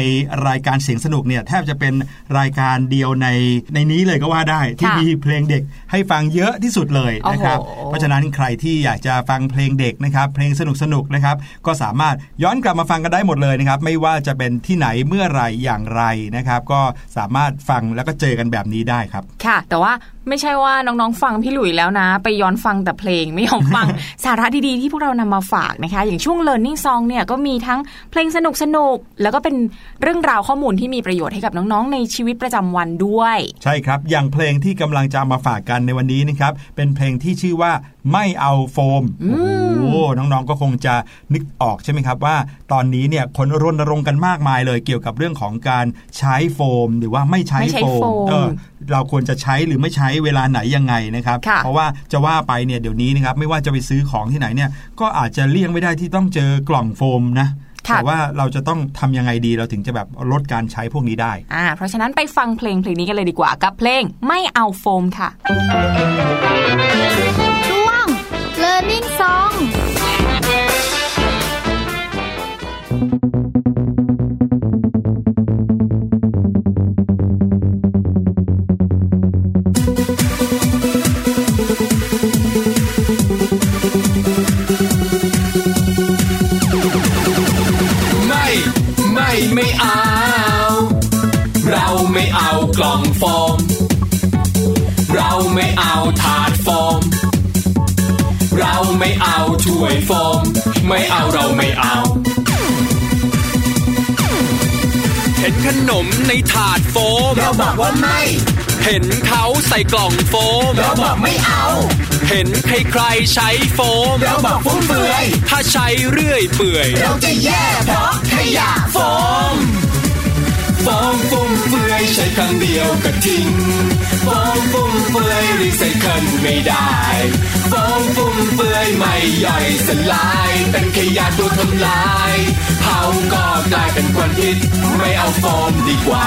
รายการเสียงสนุกเนี่ยแทบจะเป็นรายการเดียวในในนี้เลยก็ว่าได้ ที่ค่ะมีเพลงเด็กให้ฟังเยอะที่สุดเลยนะครับโอ้โหเพราะฉะนั้นใครที่อยากจะฟังเพลงเด็กนะครับ เพลงสนุกๆนะครับก็สามารถย้อนกลับมาฟังกันได้หมดเลยนะครับไม่ว่าจะเป็นที่ไหนเมื่อไหรอย่างไรนะครับ ก็สามารถฟังแล้วก็เจอกันแบบนี้ได้ครับค่ะ แต่ว่าไม่ใช่ว่าน้องๆฟังพี่หลุยแล้วนะ ไปย้อนฟังแต่เพลงไม่ยอมฟัง สาระดีๆที่พวกเรานำมาฝากนะคะ อย่างช่วง learning song เนี่ยก็มีทั้งเพลงสนุกๆแล้วก็เป็นเรื่องราวข้อมูลที่มีประโยชน์ให้กับน้องๆ ในชีวิตประจำวันด้วย ใช่ครับ อย่างเพลงที่กำลังจะเอามาฝากกันในวันนี้นะครับเป็นเพลงที่ชื่อว่าไม่เอาโฟมโอ้โหน้องๆก็คงจะนึกออกใช่ไหมครับว่าตอนนี้เนี่ยคนรณรงค์กันมากมายเลยเกี่ยวกับเรื่องของการใช้โฟม หรือว่าไม่ใช้ไม่ใช้โฟโฟมมเออ เราควรจะใช้หรือไม่ใช้เวลาไหนยังไงนะครับค่ะเพราะว่าจะว่าไปเนี่ยเดี๋ยวนี้นะครับไม่ว่าจะไปซื้อของที่ไหนเนี่ยก็อาจจะเลี่ยงไม่ได้ที่ต้องเจอกล่องโฟมนะค่ะแต่ว่าเราจะต้องทำยังไงดีเราถึงจะแบบลดการใช้พวกนี้ได้อ่าเพราะฉะนั้นไปฟังเพลงเพลงนี้กันเลยดีกว่ากับเพลงไม่เอาโฟมค่ะช่วง Learning ไม่ไม่เอา เราไม่เอากล่องโฟม เราไม่เอาถาดโฟม เราไม่เอาถ้วยโฟม ไม่เอาเราไม่เอา เห็นขนมในถาดโฟม เราบอกว่าไม่ เห็นเขาใส่กล่องโฟม เราบอกไม่เอา เห็นใครๆใช้โฟมเราบอกฟุ่มเฟือยถ้าใช้เรื่อยเปื่อย เราจะแย่เพราะขยะโฟมโฟมฟุ่มเฟือยใช้ครั้งเดียวก็ทิ้งโฟมฟุ่มเฟือยรีไซเคิลไม่ได้โฟมฟุ่มเฟือยไม่ย่อยสลาย เป็นขยะตัวทำลายเผาก็กลายเป็นควันพิษไม่เอาโฟมดีกว่า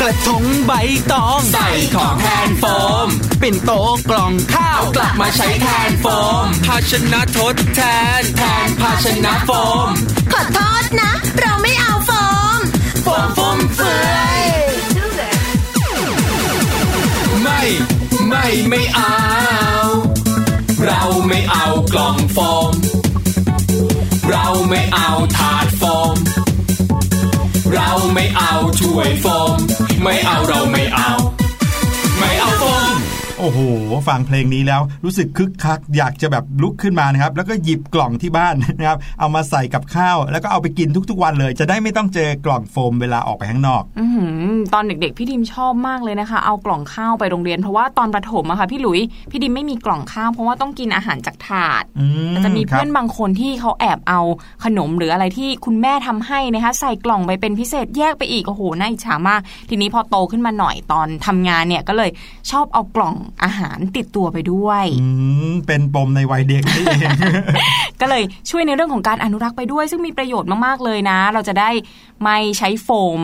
กระทงใบตอง ใส่ของแทนโฟมเป็นโต๊ะกล่องข้าวกลับมาใช้แทนโฟม ภาชนะทดแทน แทนภาชนะโฟม ขอโทษนะ เราไม่เอาโฟม โฟมฟุ่มเฟือยไม่ ไม่ไม่เอา เราไม่เอากล่องโฟม เราไม่เอาถาดโฟม เราไม่เอาถ้วยโฟม ไม่เอาเราไม่เอา ไม่เอาโฟม โอ้โห ฟังเพลงนี้แล้วรู้สึกคึกคัก อยากจะแบบลุกขึ้นมานะครับ แล้วก็หยิบกล่องที่บ้านนะครับ เอามาใส่กับข้าว แล้วก็เอาไปกินทุกๆวันเลย จะได้ไม่ต้องเจอกล่องโฟมเวลาออกไปข้างนอกอือหือตอนเด็กๆ พี่ดิมชอบมากเลยนะคะ เอากล่องข้าวไปโรงเรียนเพราะว่าตอนประถมอะค่ะพี่หลุย พี่ดิมไม่มีกล่องข้าวเพราะว่าต้องกินอาหารจากถาดอืมแต่จะมีครับเพื่อนบางคนที่เขาแอบเอาขนมหรืออะไรที่คุณแม่ทำให้นะคะใส่กล่องไปเป็นพิเศษแยกไปอีกโอ้โหน่าอิจฉามาก ทีนี้พอโตขึ้นมาหน่อยตอนทำงานเนี่ยก็เลยชอบเอากล่องอาหารติดตัวไปด้วยอืมเป็นปมในวัยเด็กนี่เองก็เลยช่วยในเรื่องของการอนุรักษ์ไปด้วย ซึ่งมีประโยชน์มากๆเลยนะ เราจะได้ไม่ใช้โฟม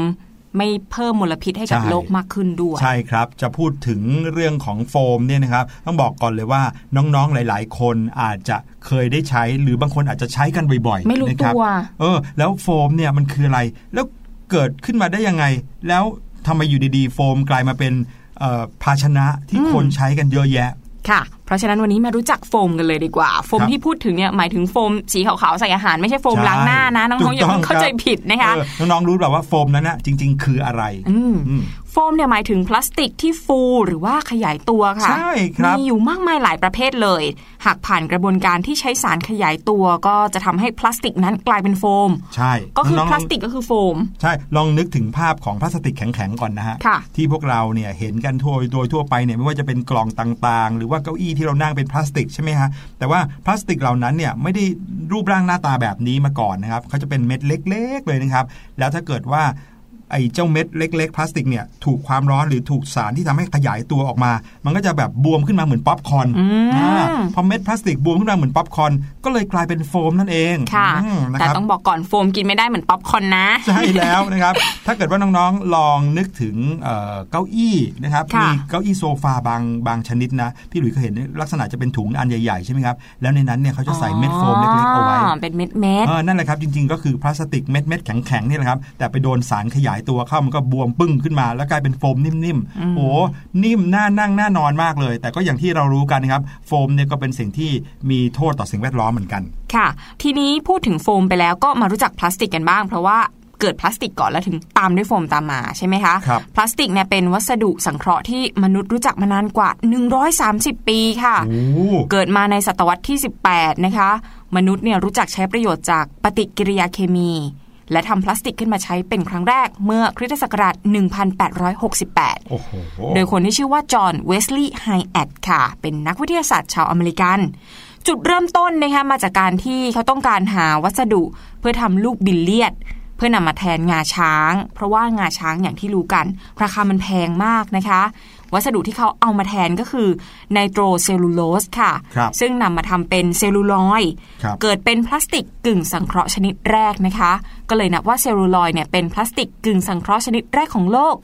ไม่เพิ่มมลพิษให้กับใช่โลกมากขึ้นด้วย ใช่ครับ จะพูดถึงเรื่องของโฟมเนี่ยนะครับต้องบอกก่อนเลยว่าน้องๆหลาย ๆ คนอาจจะเคยได้ใช้ หรือบางคนอาจจะใช้กันบ่อยๆไม่รู้นะครับตัวเออ แล้วโฟมเนี่ยมันคืออะไร แล้วเกิดขึ้นมาได้ยังไง แล้วทำไมอยู่ดีๆ โฟมกลายมาเป็นเอ่อ ภาชนะที่คนใช้กันเยอะแยะค่ะเพราะฉะนั้นวันนี้มารู้จักโฟมกันเลยดีกว่า โฟมครับที่พูดถึงเนี่ยหมายถึงโฟมสีขาวๆใส่อาหารไม่ใช่โฟมใช่ล้างหน้านะน้ถูองกๆอย่าต้องเพิ่งเข้าใจครับผิดนะคะเออน้องๆรู้แบบว่าโฟมนั้นนะจริง ๆ คืออะไรอืมอืมโฟมเนี่ยหมายถึงพลาสติกที่ฟูหรือว่าขยายตัวค่ะใช่ครับมีอยู่มากมายหลายประเภทเลย หากผ่านกระบวนการที่ใช้สารขยายตัว ก็จะทำให้พลาสติกนั้นกลายเป็นโฟม ใช่ ก็คือน้องๆพลาสติกก็คือโฟม ใช่ ลองนึกถึงภาพของพลาสติกแข็งๆก่อนนะฮะค่ะที่พวกเราเนี่ยเห็นกันทั่วโดยทั่วไปเนี่ยไม่ว่าจะเป็นกล่องต่างๆ หรือว่าเก้าอี้ที่เรานั่งเป็นพลาสติกใช่ไหมฮะแต่ว่าพลาสติกเหล่านั้นเนี่ยไม่ได้รูปร่างหน้าตาแบบนี้มาก่อนนะครับเขาจะเป็นเม็ดเล็ก ๆ เลยนะครับ แล้วถ้าเกิดว่า ไอ้เจ้าเม็ดเล็กๆพลาสติกเนี่ยถูกความร้อนหรือถูกสารที่ทำให้ขยายตัวออกมา มันก็จะแบบบวมขึ้นมาเหมือนป๊อปคอร์นอ่าพอเม็ดพลาสติกบวมขึ้นมาเหมือนป๊อปคอร์นก็เลยกลายเป็นโฟมนั่นเองค่ะอืมนะแต่ครับต้องบอกก่อนโฟมกินไม่ได้เหมือนป๊อปคอร์นนะใช่แล้วนะครับถ้าเกิดว่าน้องๆลองนึกถึงเอ่อเก้าอี้นะครับค่ะมีเก้าอี้โซฟาบางบางชนิดนะพี่หลุยส์เคยเห็นลักษณะจะเป็นถุงอันใหญ่ๆใช่ไหมครับแล้วในนั้นเนี่ยเขาจะใส่เม็ดโฟมเล็กๆเอาไว้เป็นเม็ดเม็ดเออนั่นแหละครับจริงๆก็คือพลาสติกเม็ดเม็ดๆแข็งๆนี่แหละครับแต่ไปโดนสารขยายตัวเข้ามันก็บวมปึ้งขึ้นมา แล้วกลายเป็นโฟมนิ่มๆโอ้นิ่มน่านั่งน่านอนมากเลย แต่ก็อย่างที่เรารู้กันนะครับโฟมเนี่ยก็เป็นสิ่งที่มีโทษต่อสิ่งแวดล้อมเหมือนกัน ค่ะ ทีนี้พูดถึงโฟมไปแล้วก็มารู้จักพลาสติกกันบ้าง เพราะว่าเกิดพลาสติกก่อนแล้วถึงตามด้วยโฟมตามมาใช่ไหมคะครับพลาสติกเนี่ยเป็นวัสดุสังเคราะห์ที่มนุษย์รู้จักมานานกว่า 130 ปีค่ะโอ้เกิดมาในศตวรรษที่ 18 นะคะ มนุษย์เนี่ยรู้จักใช้ประโยชน์จากปฏิกิริยาเคมี และทำพลาสติกขึ้นมาใช้เป็นครั้งแรกเมื่อคริสตศักราช 1868 โอ้โห โดยคนที่ชื่อว่าจอห์นเวสลีย์ไฮแอทค่ะ เป็นนักวิทยาศาสตร์ชาวอเมริกัน จุดเริ่มต้นนะคะมาจากการที่เขาต้องการหาวัสดุเพื่อทำลูกบิลเลียด เพื่อนำมาแทนงาช้าง เพราะว่างาช้างอย่างที่รู้กัน ราคามันแพงมากนะคะ วัสดุที่เขาเอามาแทนก็คือไนโตรเซลลูโลสค่ะครับซึ่งนำมาทำเป็นเซลลูลอยด์ครับเกิดเป็นพลาสติกกึ่งสังเคราะห์ชนิดแรกนะคะ ก็เลยนับว่าเซลลูลอยด์เนี่ยเป็นพลาสติกกึ่งสังเคราะห์ชนิดแรกของโลก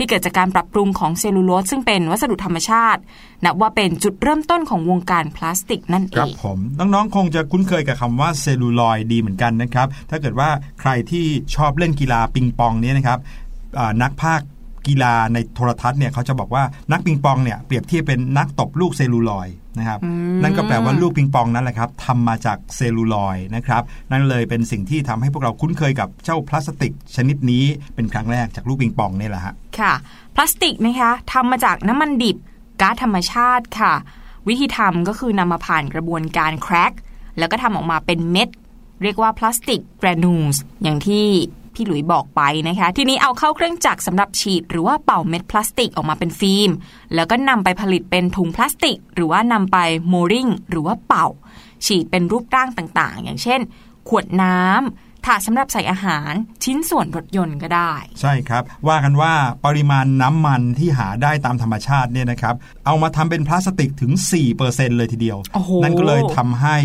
ที่เกิดจากการปรับปรุงของเซลลูโลสซึ่งเป็นวัสดุธรรมชาติ นับว่าเป็นจุดเริ่มต้นของวงการพลาสติกนั่นเอครับงผมน้องๆคงจะคุ้นเคยกับคำว่าเซลลูลอยด์ดีเหมือนกันนะครับถ้าเกิดว่าใครที่ชอบเล่นกีฬาปิงปองเนี่ยนะครับอ่านักพากย์ กีฬาในโทรทัศน์เนี่ยเขาจะบอกว่านักปิงปองเนี่ยเปรียบเทียบเป็นนักตบลูกเซลลูลอยด์นะครับนั่นก็แปลว่าลูกปิงปองนั่นแหละครับทำมาจากเซลลูลอยด์นะครับนั่นเลยเป็นสิ่งที่ทำให้พวกเราคุ้นเคยกับเจ้าพลาสติกชนิดนี้เป็นครั้งแรกจากลูกปิงปองนี่แหละฮะค่ะ พลาสติกนะคะทำมาจากน้ำมันดิบก๊าซธรรมชาติค่ะ วิธีทำก็คือนำมาผ่านกระบวนการ crack แล้วก็ทำออกมาเป็นเม็ดเรียกว่า plastic granule อย่างที่ พี่หลุยส์บอกไปนะคะ ทีนี้เอาเข้าเครื่องจักรสำหรับฉีด หรือว่าเป่าเม็ดพลาสติกออกมาเป็นฟิล์ม แล้วก็นำไปผลิตเป็นถุงพลาสติก หรือว่านำไปโมริงหรือว่าเป่า ฉีดเป็นรูปร่างต่างๆ อย่างเช่น ขวดน้ำถาดสำหรับใส่อาหารชิ้นส่วนรถยนต์ก็ได้ ใช่ครับ ว่ากันว่าปริมาณน้ำมันที่หาได้ตามธรรมชาติเนี่ยนะครับ เอามาทำเป็นพลาสติกถึง 4%เลยทีเดียวโอ้โหนั่นก็เลยทำให้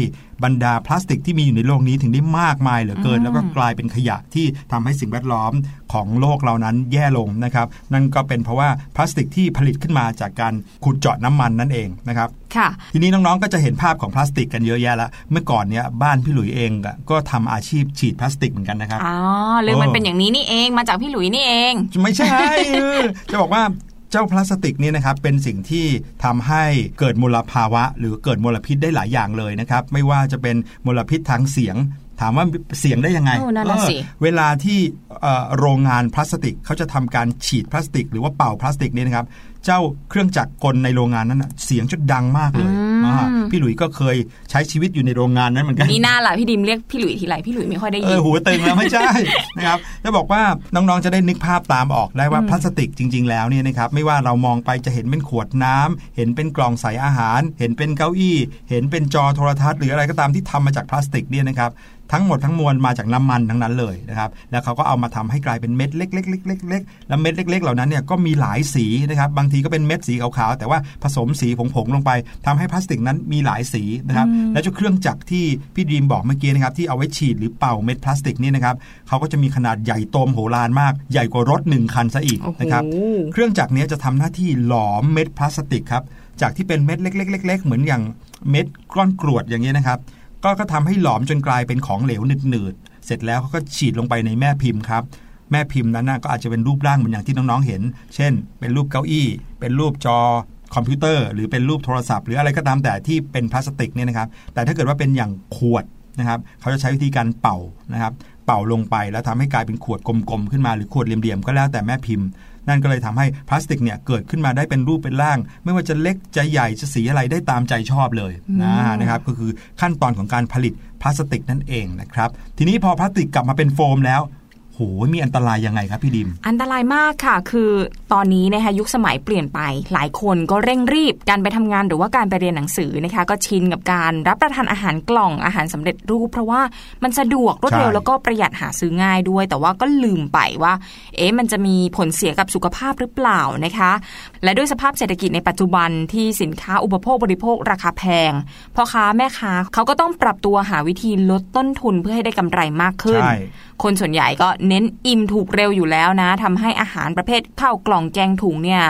บรรดาพลาสติกที่มีอยู่ในโลกนี้ถึงได้มากมายเหลือเกิน แล้วก็กลายเป็นขยะที่ทำให้สิ่งแวดล้อมของโลกเรานั้นแย่ลงนะครับ นั่นก็เป็นเพราะว่าพลาสติกที่ผลิตขึ้นมาจากการขุดเจาะน้ำมันนั่นเองนะครับค่ะทีนี้น้องๆก็จะเห็นภาพของพลาสติกกันเยอะแยะแล้วเมื่อก่อนเนี้ยบ้านพี่หลุยเองอะก็ทำอาชีพฉีดพลาสติกเหมือนกันนะครับอ๋อเรื่องมันเออเป็นอย่างนี้นี่เองมาจากพี่หลุยนี่เอง ไม่ใช่เออจะบอกว่า เจ้าพลาสติกเนี่ยนะครับเป็นสิ่งที่ทำให้เกิดมลภาวะ หรือเกิดมลพิษได้หลายอย่างเลยนะครับไม่ว่าจะเป็นมลพิษทางเสียงถามว่าเสียงได้ยังไงโอ้นั่นน่ะเออสิเวลาที่เอ่อโรงงานพลาสติกเขาจะทำการฉีดพลาสติก หรือว่าเป่าพลาสติกเนี่ยนะครับ เจ้าเครื่องจักรกลในโรงงานนั้นนะเสียงจะดังมากเลยอ่าพี่หลุยก็เคยใช้ชีวิตอยู่ในโรงงานนั้นเหมือนกันนี่น่าล่ะพี่ดิมเรียกพี่หลุยทีไรพี่หลุยไม่ค่อยได้เอยิอนหูตึงแล้วไม่ใช่นะครับจะบอกว่าน้องๆจะได้นึกภาพตามออกได้ว่าพลาสติกจริง ๆ แล้วเนี่ยนะครับไม่ว่าเรามองไปจะเห็นเป็นขวดน้ำเห็นเป็นกล่องใส่อาหาร เห็นเป็นเก้าอี้ เห็นเป็นจอโทรทัศน์หรืออะไรก็ตามที่ทำมาจากพลาสติกเนี่ยนะครับทั้งหมดทั้งมวลมาจากน้ำมันทั้งนั้นเลยนะครับ แล้วเขาก็เอามาทำให้กลายเป็นเม็ดเล็กๆๆๆๆแล้วเม็ดเล็ก ๆ เหล่านั้นเนี่ยก็มีหลายสีนะครับบางทีก็เป็นเม็ดสีขาวๆแต่ว่าผสมสีผงๆลงไปทำให้พลาสติกนั้นมีหลายสีนะครับและเจ้าเครื่องจักรที่พี่ดีมบอกเมื่อกี้นะครับที่เอาไว้ฉีดหรือเป่าเม็ดพลาสติกนี่นะครับเขาก็จะมีขนาดใหญ่โตมโหฬารมากใหญ่กว่ารถหนึ่งคันซะอีกโอ้โหนะครับเครื่องจักรเนี้ยจะทำหน้าที่หลอมเม็ดพลาสติกครับจากที่เป็นเม็ดเล็ก ๆๆๆเหมือนอย่างเม็ดก้อนกรวดอย่างนี้ยนะครับก็ก็ทำให้หลอมจนกลายเป็นของเหลวหนืดๆเสร็จแล้วเขาก็ฉีดลงไปในแม่พิมพ์ครับ แม่พิมพ์นั้นน่ะก็อาจจะเป็นรูปร่างเหมือนอย่างที่น้องๆเห็น เช่น เป็นรูปเก้าอี้ เป็นรูปจอคอมพิวเตอร์ หรือเป็นรูปโทรศัพท์ หรืออะไรก็ตามแต่ที่เป็นพลาสติกเนี่ยนะครับ แต่ถ้าเกิดว่าเป็นอย่างขวดนะครับ เขาจะใช้วิธีการเป่านะครับ เป่าลงไปแล้วทำให้กลายเป็นขวดกลมๆขึ้นมาหรือขวดเหลี่ยมๆก็แล้วแต่แม่พิมพ์ นั่นก็เลยทำให้พลาสติกเนี่ยเกิดขึ้นมาได้เป็นรูปเป็นร่าง ไม่ว่าจะเล็กจะใหญ่จะสีอะไรได้ตามใจชอบเลยนะนะครับ ก็คือขั้นตอนของการผลิตพลาสติกนั่นเองนะครับ ทีนี้พอพลาสติกกลับมาเป็นโฟมแล้ว โหมีอันตรายยังไงครับพี่ดิม อันตรายมากค่ะ คือตอนนี้นะคะยุคสมัยเปลี่ยนไป หลายคนก็เร่งรีบการไปทำงานหรือว่าการไปเรียนหนังสือนะคะ ก็ชินกับการรับประทานอาหารกล่องอาหารสำเร็จรูป เพราะว่ามันสะดวกรวดเร็วแล้วก็ประหยัดหาซื้อง่ายด้วย แต่ว่าก็ลืมไปว่า เอ๊ะมันจะมีผลเสียกับสุขภาพหรือเปล่านะคะ และด้วยสภาพเศรษฐกิจในปัจจุบันที่สินค้าอุปโภคบริโภคราคาแพงพ่อค้าแม่ค้าเขาก็ต้องปรับตัวหาวิธีลดต้นทุนเพื่อให้ได้กำไรมากขึ้นใช่คนส่วนใหญ่ก็เน้นอิ่มถูกเร็วอยู่แล้วนะทำให้อาหารประเภทข้าวกล่องแกงถุงเนี่ย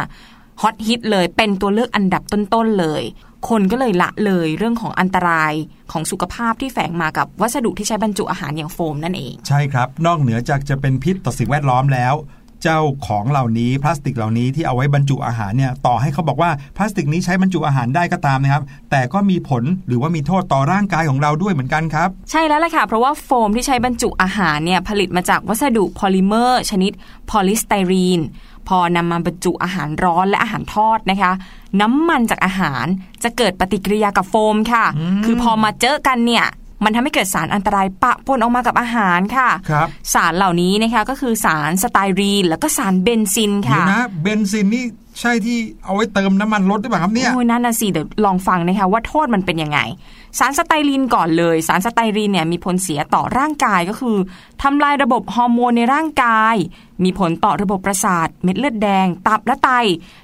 ฮอตฮิตเลยเป็นตัวเลือกอันดับต้นๆเลย คนก็เลยละเลยเรื่องของอันตรายของสุขภาพที่แฝงมากับวัสดุที่ใช้บรรจุอาหารอย่างโฟมนั่นเอง ใช่ครับ นอกเหนือจากจะเป็นพิษต่อสิ่งแวดล้อมแล้ว เจ้าของเหล่านี้พลาสติกเหล่านี้ที่เอาไว้บรรจุอาหารเนี่ยต่อให้เขาบอกว่าพลาสติกนี้ใช้บรรจุอาหารได้ก็ตามนะครับแต่ก็มีผลหรือว่ามีโทษต่อร่างกายของเราด้วยเหมือนกันครับ ใช่แล้วล่ะค่ะเพราะว่าโฟมที่ใช้บรรจุอาหารเนี่ยผลิตมาจากวัสดุพอลิเมอร์ ชนิดพอลิสไตรีน พอนำมาบรรจุอาหารร้อนและอาหารทอดนะคะ น้ำมันจากอาหารจะเกิดปฏิกิริยากับโฟมค่ะ คือพอมาเจอกันเนี่ย มันทำให้เกิดสารอันตรายปะปนออกมากับอาหารค่ะครับสารเหล่านี้นะคะก็คือสารสไตรีนแล้วก็สารเบนซินค่ะ เดี๋ยค่ะวนะเบนซินนี่ ใช่ที่เอาไว้เติมน้ำมันรถหรือเปล่าครับเนี่ยโอ้ยนั่นน่ะสิเดี๋ยวลองฟังนะคะว่าโทษมันเป็นยังไง สารสไตรีนก่อนเลย สารสไตรีนเนี่ยมีผลเสียต่อร่างกายก็คือทำลายระบบฮอร์โมนในร่างกาย มีผลต่อระบบประสาท เม็ดเลือดแดง ตับและไต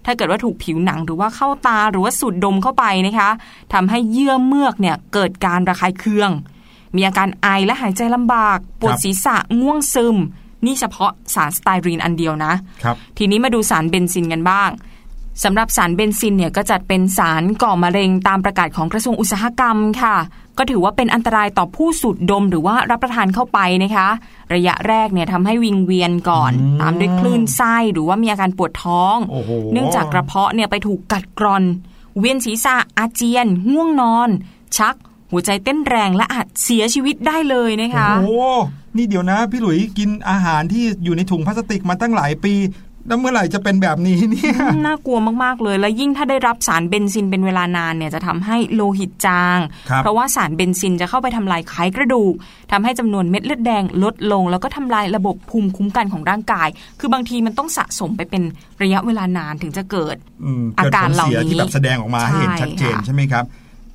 ถ้าเกิดว่าถูกผิวหนังหรือว่าเข้าตาหรือว่าสูดดมเข้าไปนะคะทำให้เยื่อเมือกเนี่ยเกิดการระคายเคือง มีอาการไอและหายใจลำบาก ปวดศีรษะง่วงซึม นี่เฉพาะสารสไตรีนอันเดียวนะครับทีนี้มาดูสารเบนซินกันบ้างสำหรับสารเบนซินเนี่ยก็จัดเป็นสารก่อมะเร็งตามประกาศของกระทรวงอุตสาหกรรมค่ะ ก็ถือว่าเป็นอันตรายต่อผู้สูดดมหรือว่ารับประทานเข้าไปนะคะ ระยะแรกเนี่ยทำให้วิงเวียนก่อนอืมตามด้วยคลื่นไส้หรือว่ามีอาการปวดท้องโอ้โหเนื่องจากกระเพาะเนี่ยไปถูกกัดกร่อน เวียนศีรษะอาเจียน ง่วงนอน ชัก หัวใจเต้นแรงและอาจเสียชีวิตได้เลยนะคะโอ้โห นี่เดี๋ยวนะ พี่หลุยกินอาหารที่อยู่ในถุงพลาสติกมาตั้งหลายปีแล้วเมื่อไหร่จะเป็นแบบนี้เนี่ยน่ากลัวมากๆเลย และยิ่งถ้าได้รับสารเบนซินเป็นเวลานานเนี่ยจะทำให้โลหิตจางครับเพราะว่าสารเบนซินจะเข้าไปทำลายไขกระดูกทำให้จำนวนเม็ดเลือดแดงลดลง แล้วก็ทำลายระบบภูมิคุ้มกันของร่างกาย คือบางทีมันต้องสะสมไปเป็นระยะเวลานานถึงจะเกิดอืมอาเกิดการผลเหล่าเสียนี้ที่แบบแสดงออกมาให้เห็นใช่ชัดเจนค่ะใช่ไหมครับ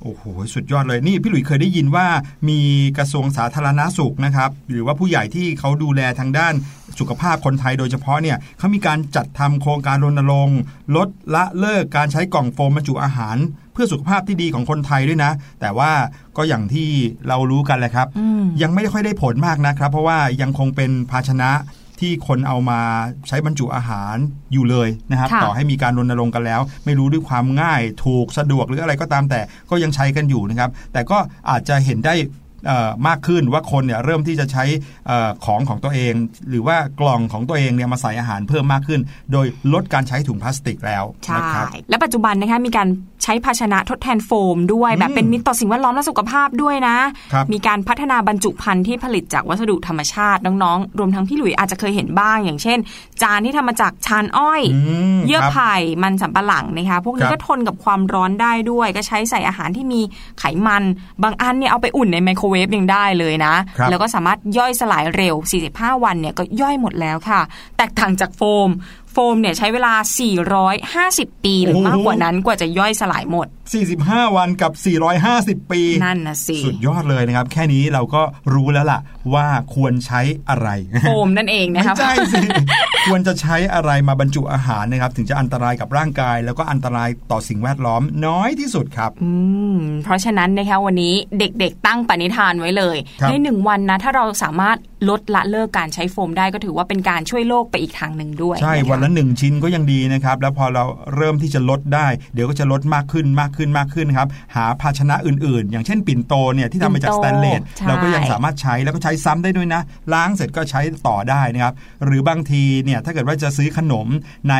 โอ้โหสุดยอดเลยนี่พี่หลุยเคยได้ยินว่ามีกระทรวงสาธารณาสุขนะครับ หรือว่าผู้ใหญ่ที่เขาดูแลทางด้านสุขภาพคนไทยโดยเฉพาะเนี่ยเขามีการจัดทำโครงการรณรงค์ลดละเลิกการใช้กล่องโฟมบรรจุอาหาร เพื่อสุขภาพที่ดีของคนไทยด้วยนะ แต่ว่าก็อย่างที่เรารู้กันแหละครับอืมยังไม่ค่อยได้ผลมากนะครับ เพราะว่ายังคงเป็นภาชนะ ที่คนเอามาใช้บรรจุอาหารอยู่เลยนะครับค่ะต่อให้มีการรณรงค์กันแล้ว ไม่รู้ด้วยความง่ายถูกสะดวกหรืออะไรก็ตามแต่ก็ยังใช้กันอยู่นะครับ แต่ก็อาจจะเห็นได้เอ่อ มากขึ้นว่าคนเนี่ยเริ่มที่จะใช้เออของของตัวเอง หรือว่ากล่องของตัวเองเนี่ยมาใส่อาหารเพิ่มมากขึ้น โดยลดการใช้ถุงพลาสติกแล้วใช่นะครับและปัจจุบันนะคะมีการใช้ภาชนะทดแทนโฟมด้วย แบบเป็นมิตรต่อสิ่งแวดล้อมและสุขภาพด้วยนะครับมีการพัฒนาบรรจุภัณฑ์ที่ผลิตจากวัสดุธรรมชาติน้องๆ รวมทั้งพี่หลุยอาจจะเคยเห็นบ้าง อย่างเช่น จานที่ทำมาจากชานอ้อยอืมเยื่อครับไผ่ มันสำปะหลังนะคะพวกนี้ครับก็ทนกับความร้อนได้ด้วย ก็ใช้ใส่อาหารที่มีไขมัน บางอันเนี่ยเอาไปอุ่นในไมโครเวฟยังได้เลยนะครับแล้วก็สามารถย่อยสลายเร็ว 45 วันเนี่ยก็ย่อยหมดแล้วค่ะ แตกต่างจากโฟม โฟมเนี่ยใช้เวลา 450 ปีหรือมากกว่านั้นกว่าจะย่อยสลายหมด45 วันกับ 450 ปี นั่นนะสิ สุดยอดเลยนะครับ แค่นี้เราก็รู้แล้วล่ะว่าควรใช้อะไรโฟมนั่นเองนะไม่คะใช่สิ ควรจะใช้อะไรมาบรรจุอาหารนะครับ ถึงจะอันตรายกับร่างกาย แล้วก็อันตรายต่อสิ่งแวดล้อมน้อยที่สุดครับ อืม เพราะฉะนั้นนะคะวันนี้เด็กๆ ตั้งปณิธานไว้เลยครับในหนึ่งวันนะถ้าเราสามารถลดละเลิกการใช้โฟมได้ก็ถือว่าเป็นการช่วยโลกไปอีกทางหนึ่งด้วย ใช่นะคะวันละหนึ่งชิ้นก็ยังดีนะครับ แล้วพอเราเริ่มที่จะลดได้ เดี๋ยวก็จะลดมากขึ้นมากขึ้นมากขึ้นครับ หาภาชนะอื่นๆ อย่างเช่นปิ่นโตเนี่ยที่ทำมาจากสแตนเลสใช่เราก็ยังสามารถใช้แล้วก็ใช้ซ้ำได้ด้วยนะ ล้างเสร็จก็ใช้ต่อได้นะครับ หรือบางทีเนี่ยถ้าเกิดว่าจะซื้อขนมใน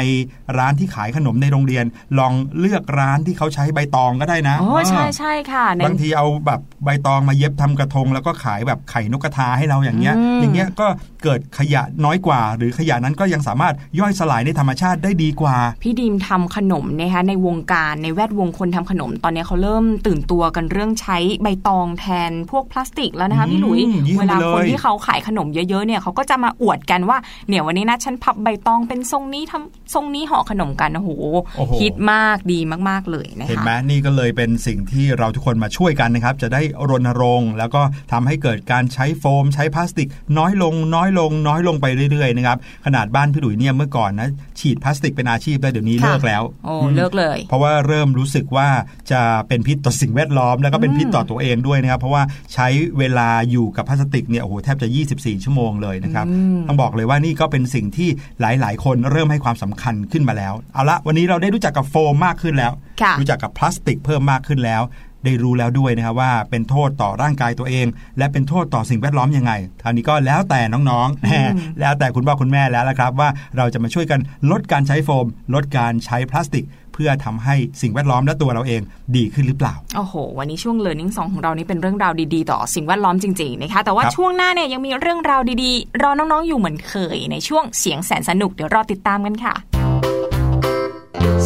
ร้านที่ขายขนมในโรงเรียน ลองเลือกร้านที่เขาใช้ใบตองก็ได้นะโอ้ใช่ใช่ค่ะในบางทีเอาแบบใบตองมาเย็บทำกระทง แล้วก็ขายแบบไข่นกกระทาให้เราอย่างเงี้ยอืมอย่างเงี้ยก็เกิดขยะน้อยกว่า หรือขยะนั้นก็ยังสามารถย่อยสลายในธรรมชาติได้ดีกว่า พี่ดีมทำขนมนะคะในวงการในแวดวงคนทำขนม ตอนนี้เขาเริ่มตื่นตัวกันเรื่องใช้ใบตองแทนพวกพลาสติกแล้วนะคะพี่หลุยอืมเยี่ยมเวลาเลยคนที่เขาขายขนมเยอะๆเนี่ยเขาก็จะมาอวดกันว่าเนี่ยวันนี้นะฉันพับใบตองเป็นทรงนี้ทำทรงนี้ห่อขนมกันโอ้โหโอ้โหฮิตมากดีมากๆเลยนะคะเห็นไหมนี่ก็เลยเป็นสิ่งที่เราทุกคนมาช่วยกันนะครับ จะได้รณรงค์ แล้วก็ทำให้เกิดการใช้โฟม ใช้พลาสติก น้อยลงน้อยลง น้อยลงไปเรื่อยๆนะครับขนาดบ้านพี่หลุยเนี่ยเมื่อก่อนนะฉีดพลาสติกเป็นอาชีพแล้วเดี๋ยวนี้ค่ะเลิกแล้วโอ้มเลิกเลย เพราะว่าเริ่มรู้สึกว่าจะเป็นพิษต่อสิ่งแวดล้อม แล้วก็เป็นพิษต่อตัวเองด้วยนะครับ เพราะว่าใช้เวลาอยู่กับพลาสติกเนี่ยโอ้โหแทบจะ 24 ชั่วโมงเลยนะครับอืมต้องบอกเลยว่านี่ก็เป็นสิ่งที่หลาย ๆ คนเริ่มให้ความสำคัญขึ้นมาแล้ว เอาละวันนี้เราได้รู้จักกับโฟมมากขึ้นแล้วค่ะรู้จักกับพลาสติกเพิ่มมากขึ้นแล้วได้รู้แล้วด้วยนะครับว่าเป็นโทษต่อร่างกายตัวเอง และเป็นโทษต่อสิ่งแวดล้อมยังไงท่านี้ก็แล้วแต่น้องๆแหมแล้วแต่คุณพ่อคุณแม่แล้วละครับ ว่าเราจะมาช่วยกันลดการใช้โฟม ลดการใช้พลาสติก เพื่อทำให้สิ่งแวดล้อมและตัวเราเองดีขึ้นหรือเปล่า โอ้โห วันนี้ช่วง Learning 2 ของเรานี่เป็นเรื่องราวดีๆ ต่อสิ่งแวดล้อมจริงๆนะคะ แต่ว่าครับช่วงหน้าเนี่ยยังมีเรื่องราวดีๆ รอน้องๆอยู่เหมือนเคย ในช่วงเสียงแสนสนุกเดี๋ยวรอติดตามกันค่ะ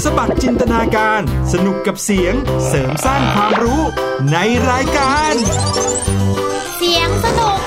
สบัดจินตนาการ สนุกกับเสียง เสริมสร้างความรู้ในรายการ เสียงสนุก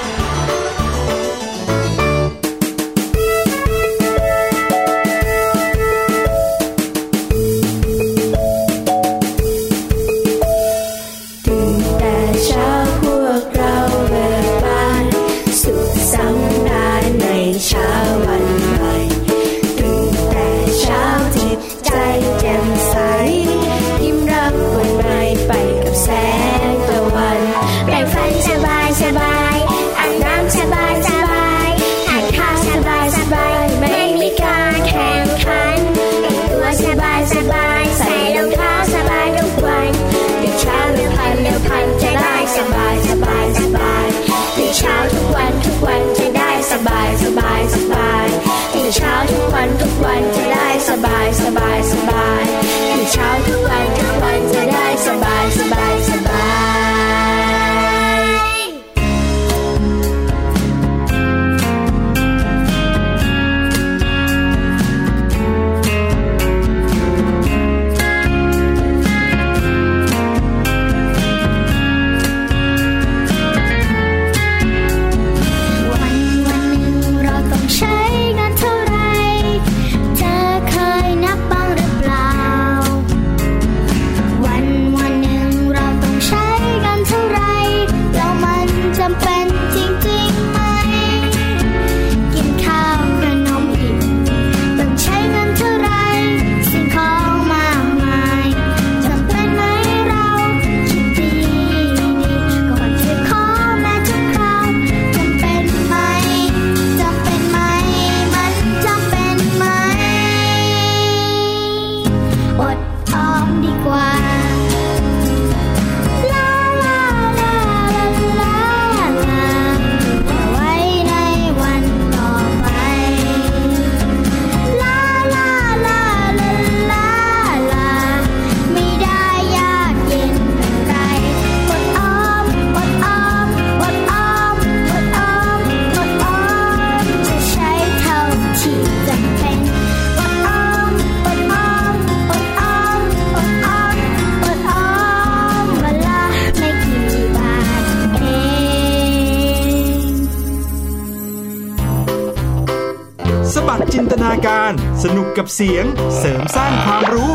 กกับเสียงเสริมสร้างความรู้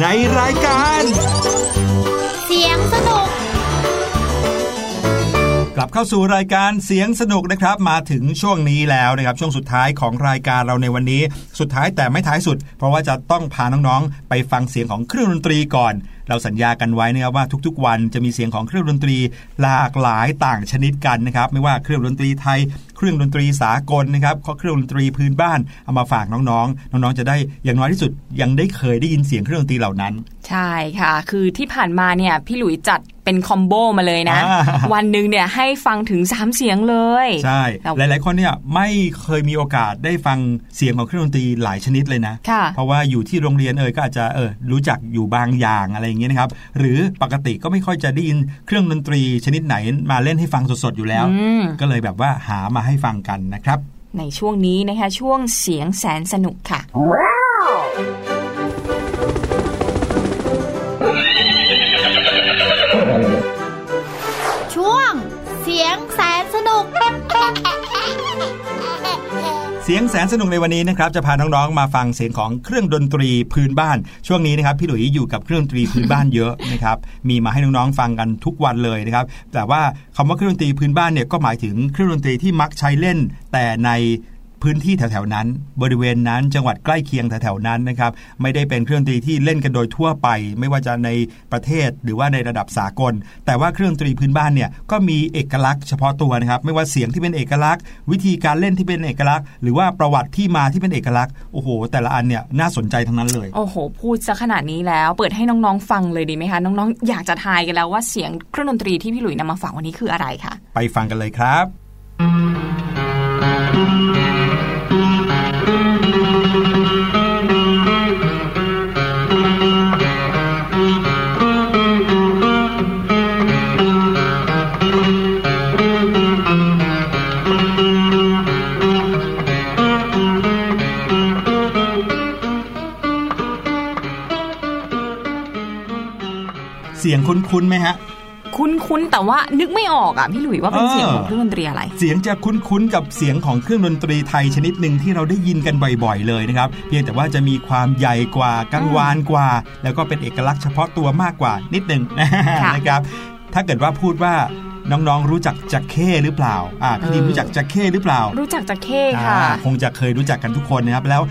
ในรายการ เสียงสนุก กลับเข้าสู่รายการเสียงสนุกนะครับ มาถึงช่วงนี้แล้วนะครับ ช่วงสุดท้ายของรายการเราในวันนี้ สุดท้ายแต่ไม่ท้ายสุด เพราะว่าจะต้องพาน้องๆ ไปฟังเสียงของเครื่องดนตรีก่อนเราสัญญากันไว้นะครับว่าทุกๆ วันจะมีเสียงของเครื่องดนตรีหลากหลายต่างชนิดกันนะครับ ไม่ว่าเครื่องดนตรีไทย เครื่องดนตรีสากลนะครับเครื่องดนตรีพื้นบ้านเอามาฝากน้องๆ น้องๆ จะได้อย่างน้อยที่สุดยังได้เคยได้ยินเสียงเครื่องดนตรีเหล่านั้น ใช่ค่ะ คือที่ผ่านมาเนี่ยพี่หลุยจัดเป็นคอมโบมาเลยนะอ่าวันหนึ่งเนี่ยให้ฟังถึง 3 เสียงเลย ใช่แต่หลาย ๆ คนเนี่ยไม่เคยมีโอกาสได้ฟังเสียงของเครื่องดนตรีหลายชนิดเลยนะค่ะเพราะว่าอยู่ที่โรงเรียนเอยก็อาจจะเออรู้จักอยู่บางอย่างอะไรอย่างเงี้ยนะครับ หรือปกติก็ไม่ค่อยจะได้ยินเครื่องดนตรีชนิดไหนมาเล่นให้ฟังสด ๆ อยู่แล้วอืมก็เลยแบบว่าหามาให้ฟังกันนะครับ ในช่วงนี้นะคะช่วงเสียงแสนสนุกค่ะช่ สียงแสนสนุกในวันนี้นะครับจะพาน้องๆมาฟังเสียงของเครื่องดนตรีพื้นบ้าน ช่วงนี้นะครับพี่หลุยอยู่กับเครื่องดนตรีพื้นบ้านเยอะนะครับมีมาให้น้องๆฟังกันทุกวันเลยนะครับแต่ว่าคำว่าเครื่องดนตรีพื้นบ้านเนี่ยก็หมายถึงเครื่องดนตรีที่มักใช้เล่นแต่ใน พื้นที่แถวๆนั้น บริเวณนั้นจังหวัดใกล้เคียงแถวๆนั้นนะครับไม่ได้เป็นเครื่องดนตรีที่เล่นกันโดยทั่วไป ไม่ว่าจะในประเทศหรือว่าในระดับสากล แต่ว่าเครื่องดนตรีพื้นบ้านเนี่ยก็มีเอกลักษณ์เฉพาะตัวนะครับไม่ว่าเสียงที่เป็นเอกลักษณ์ วิธีการเล่นที่เป็นเอกลักษณ์ หรือว่าประวัติที่มาที่เป็นเอกลักษณ์โอ้โห แต่ละอันเนี่ยน่าสนใจทั้งนั้นเลยโอ้โห พูดซะขนาดนี้แล้ว เปิดให้น้องๆฟังเลยดีไหมคะน้องๆอยากจะทายกันแล้วว่าเสียงเครื่องดนตรีที่พี่หลุยนำมาฝากวันนี้คืออะไรคะไปฟังกันเลยครับเสี คุ้นๆไหมฮะ คุ้นๆแต่ว่านึกไม่ออกอะพี่หลุยว่าเป็นเออเสียงของเครื่องดนตรีอะไร เสียงจะคุ้นๆกับเสียงของเครื่องดนตรีไทยชนิดหนึ่งที่เราได้ยินกันบ่อยๆเลยนะครับ เพียงแต่ว่าจะมีความใหญ่กว่ากังวานกว่า แล้วก็เป็นเอกลักษณ์เฉพาะตัวมากกว่านิดหนึ่งค่ะนะครับถ้าเกิดว่าพูดว่า น้องๆรู้จักจักเข้หรือเปล่าอ่าพี่ดิมรู้จักจักเข้หรือเปล่า รู้จักจะเข้ค่ะอ่าคงจะเคยรู้จักกันทุกคนนะครับแล้ว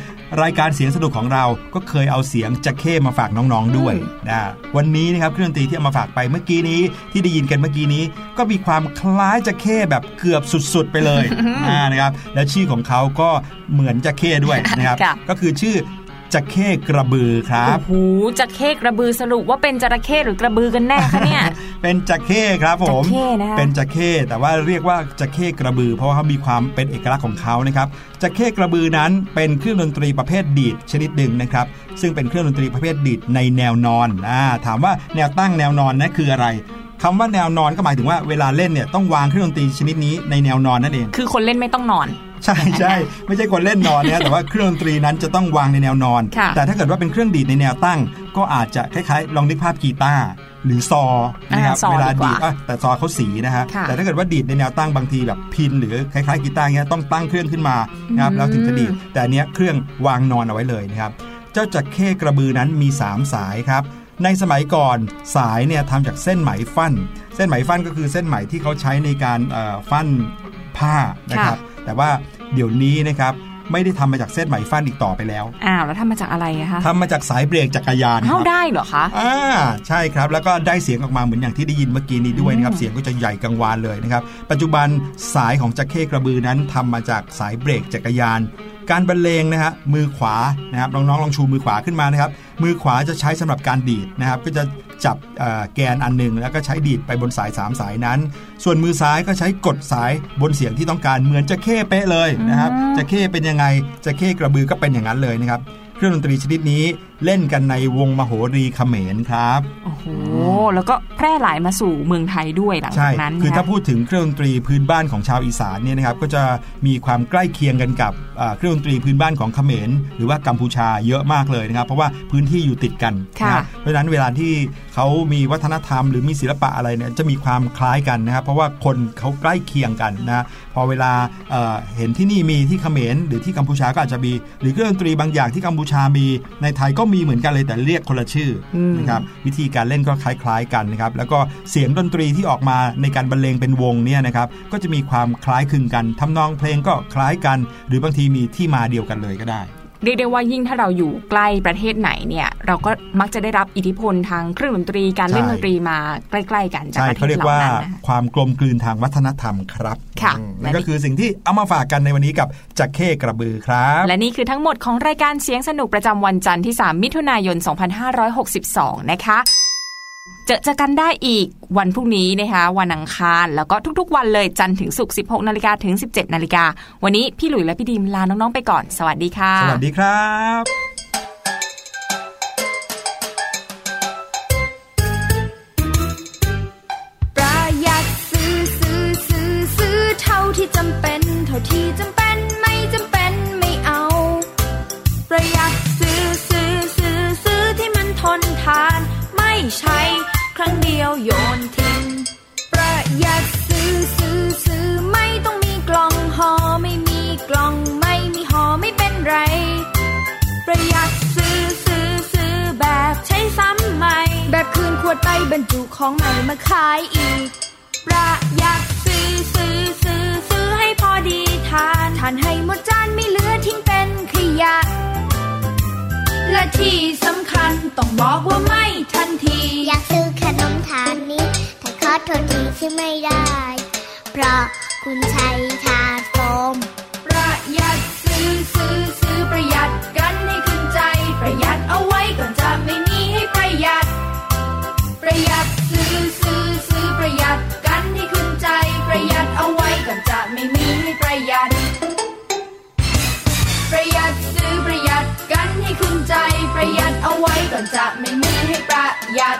รายการเสียงสนุกของเราก็เคยเอาเสียงจักเข้มาฝากน้องๆด้วยนะวันนี้นะครับเครื่องดนตรีที่เอามาฝากไปเมื่อกี้นี้ที่ได้ยินกันเมื่อกี้นี้ ก็มีความคล้ายจักเข้แบบเกือบสุดๆไปเลยอ่านะครับแล้วชื่อของเขาก็เหมือนจักเข้ด้วยนะครับค่ะก็คือชื่อจักเข้กระบือครับ โอ้โหจะเข้กระบือสรุปว่าเป็นจระเข้หรือกระบือกันแน่คะเนี่ย เป็นจักเข้ครับผมจักเข้นะคะเป็นจักเข้แต่ว่าเรียกว่าจักเข้กระบือ เพราะว่าเขามีความเป็นเอกลักษณ์ของเขานะครับจักเข้กระบือนั้นเป็นเครื่องดนตรีประเภทดีดชนิดหนึ่งนะครับ ซึ่งเป็นเครื่องดนตรีประเภทดีดในแนวนอนอ่าถามว่าแนวตั้งแนวนอนนะคืออะไรคำว่าแนวนอนก็หมายถึงว่าเวลาเล่นเนี่ยต้องวางเครื่องดนตรีชนิดนี้ในแนวนอนนั่นเอง คือคนเล่นไม่ต้องนอน ใช่ใช่ไม่ใช่คนเล่นนอนนะแต่ว่าเครื่องดนตรีนั้นจะต้องวางในแนวนอนค่ะแต่ถ้าเกิดว่าเป็นเครื่องดีดในแนวตั้ง ก็อาจจะคล้ายๆ ลองนึกภาพกีตาร์ หรือซอนะครับอ่าซอเวลาดีกว่าดีดอะแต่ซอเขาสีนะฮะค่ะแต่ถ้าเกิดว่าดีดในแนวตั้งบางทีแบบพินหรือคล้ายๆกีตาร์เงี้ยต้องตั้งเครื่องขึ้นมานะครับอืมแล้วถึงจะดีดแต่อันเนี้ยเครื่องวางนอนเอาไว้เลยนะครับเจ้าจักเข้กระบือนั้นมี 3 สายครับในสมัยก่อนสายเนี่ยทำจากเส้นไหมฟั่น เส้นไหมฟั่นก็คือเส้นไหมที่เขาใช้ในการเอ่อฟั่นผ้านะครับแต่ว่าเดี๋ยวนี้นะครับ ไม่ได้ทำมาจากเส้นไหมฟั่นอีกต่อไปแล้ว อ้าวแล้วทำมาจากอะไรอะคะทำมาจากสายเบรกจักรยานคเอ้ารับได้เหรอคะอ่าใช่ครับ แล้วก็ได้เสียงออกมาเหมือนอย่างที่ได้ยินเมื่อกี้นี้ด้วยนะครับอืมเสียงก็จะใหญ่กังวานเลยนะครับ ปัจจุบันสายของจักเข้กระบือนั้นทำมาจากสายเบรกจักรยาน การบรรเลงนะฮะมือขวานะครับน้องๆลองชูมือขวาขึ้นมานะครับมือขวาจะใช้สำหรับการดีดนะครับก็จะ จับเอ่อแกนอันหนึ่งแล้วก็ใช้ดีดไปบนสาย 3 สายนั้น ส่วนมือซ้ายก็ใช้กดสายบนเสียงที่ต้องการเหมือนจะเข้เป๊ะเลยนะครับจะเข้เป็นยังไงจะเข้กระบือก็เป็นอย่างนั้นเลยนะครับ เครื่องดนตรีชนิดนี้ เล่นกันในวงมโหรีเขมรครับ โอ้โห แล้วก็แพร่หลายมาสู่เมืองไทยด้วยหลังใช่จากนั้น คือถ้านะพูดถึงเครื่องดนตรีพื้นบ้านของชาวอีสานเนี่ยนะครับ ก็จะมีความใกล้เคียงกันกับอ่าเครื่องดนตรีพื้นบ้านของเขมร หรือว่ากัมพูชาเยอะมากเลยนะครับ เพราะว่าพื้นที่อยู่ติดกันค่ะนะครับเพราะฉะนั้นเวลาที่เขามีวัฒนธรรมหรือมีศิลปะอะไรเนี่ยจะมีความคล้ายกันนะครับ เพราะว่าคนเขาใกล้เคียงกันนะพอเวลาเอ่อเห็นที่นี่มีที่เขมรหรือที่กัมพูชาก็อาจจะมี หรือเครื่องดนตรีบางอย่างที่กัมพูชามีในไทยก็มีเหมือนกันเลยแต่เรียกคนละชื่ออมนะครับวิธีการเล่นก็คล้ายๆกันนะครับแล้วก็เสียงดนตรีที่ออกมาในการบรรเลงเป็นวงเนี่ยนะครับก็จะมีความคล้ายคลึงกันทำนองเพลงก็คล้ายกัน หรือบางทีมีที่มาเดียวกันเลยก็ได้ เรียกได้ว่ายิ่งถ้าเราอยู่ใกล้ประเทศไหนเนี่ยเราก็มักจะได้รับอิทธิพลทางเครื่องดนตรีการเล่นใช่ดนตรีมาใกล้ ๆ กันจากใช่ประเทเขาศเรียกเหล่าว่านั้นนะคะความกลมกลืนทางวัฒนธรรมครับค่ะอืมนั่นก็คือสิ่งที่เอามาฝากกันในวันนี้กับจักเข้กระบือครับ และนี่คือทั้งหมดของรายการเสียงสนุกประจำวันจันทร์ที่ 3 มิถุนายน 2562 นะคะ เจอเจอกันได้อีกวันพรุ่งนี้นะคะวันอังคารแล้วก็ทุกๆ วันเลยจันทร์ถึงศุกร์16นาฬิกาถึง 17นาฬิกาวันนี้พี่หลุยและพี่ดีมลาน้องๆไปก่อน สวัสดีค่ะ สวัสดีครับที่จำเป็นเท่าที่จำเป็นไม่จำเป็นไม่เอาประหยัดซื้อซื้อซื้อซื้อที่มันทนทาน ไม่ใช่ ล้วโยนทิ้งประหยัดซื้อซื้อซื้อไม่ต้องมีกล่องห่อไม่มีกล่องไม่มีห่อไม่เป็นไร ประหยัดซื้อซื้อซื้อแบบใช้ซ้ำใหม่ แบบคืนขวดไปบรรจุของใหม่มาขายอีก ประหยัดซื้อซื้อซื้อซื้อให้พอดีทานทานให้หมดจานไม่เหลือทิ้งเป็นขยะ และที่สำคัญต้องบอกว่าไม่ทันที อยากซื้อขนมทานนี้แต่ขอโทษทีที่ไม่ได้ เพราะคุณใช้ถาดโฟม ประหยัดซื้อซื้อซื้อประหยัดกันให้ขึ้นใจ ประหยัดเอาไว้ก่อนจะไม่มีให้ประหยัด ประหยัดซื้อซื้อซื้อประหยัดกันให้ขึ้นใจ ประหยัดเอาไว้ก่อนจะไม่มีให้ประหยัด ประหยัดเอาไว้ก่อนจะไม่มีให้ประหยัด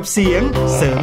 กับเสียงเสริม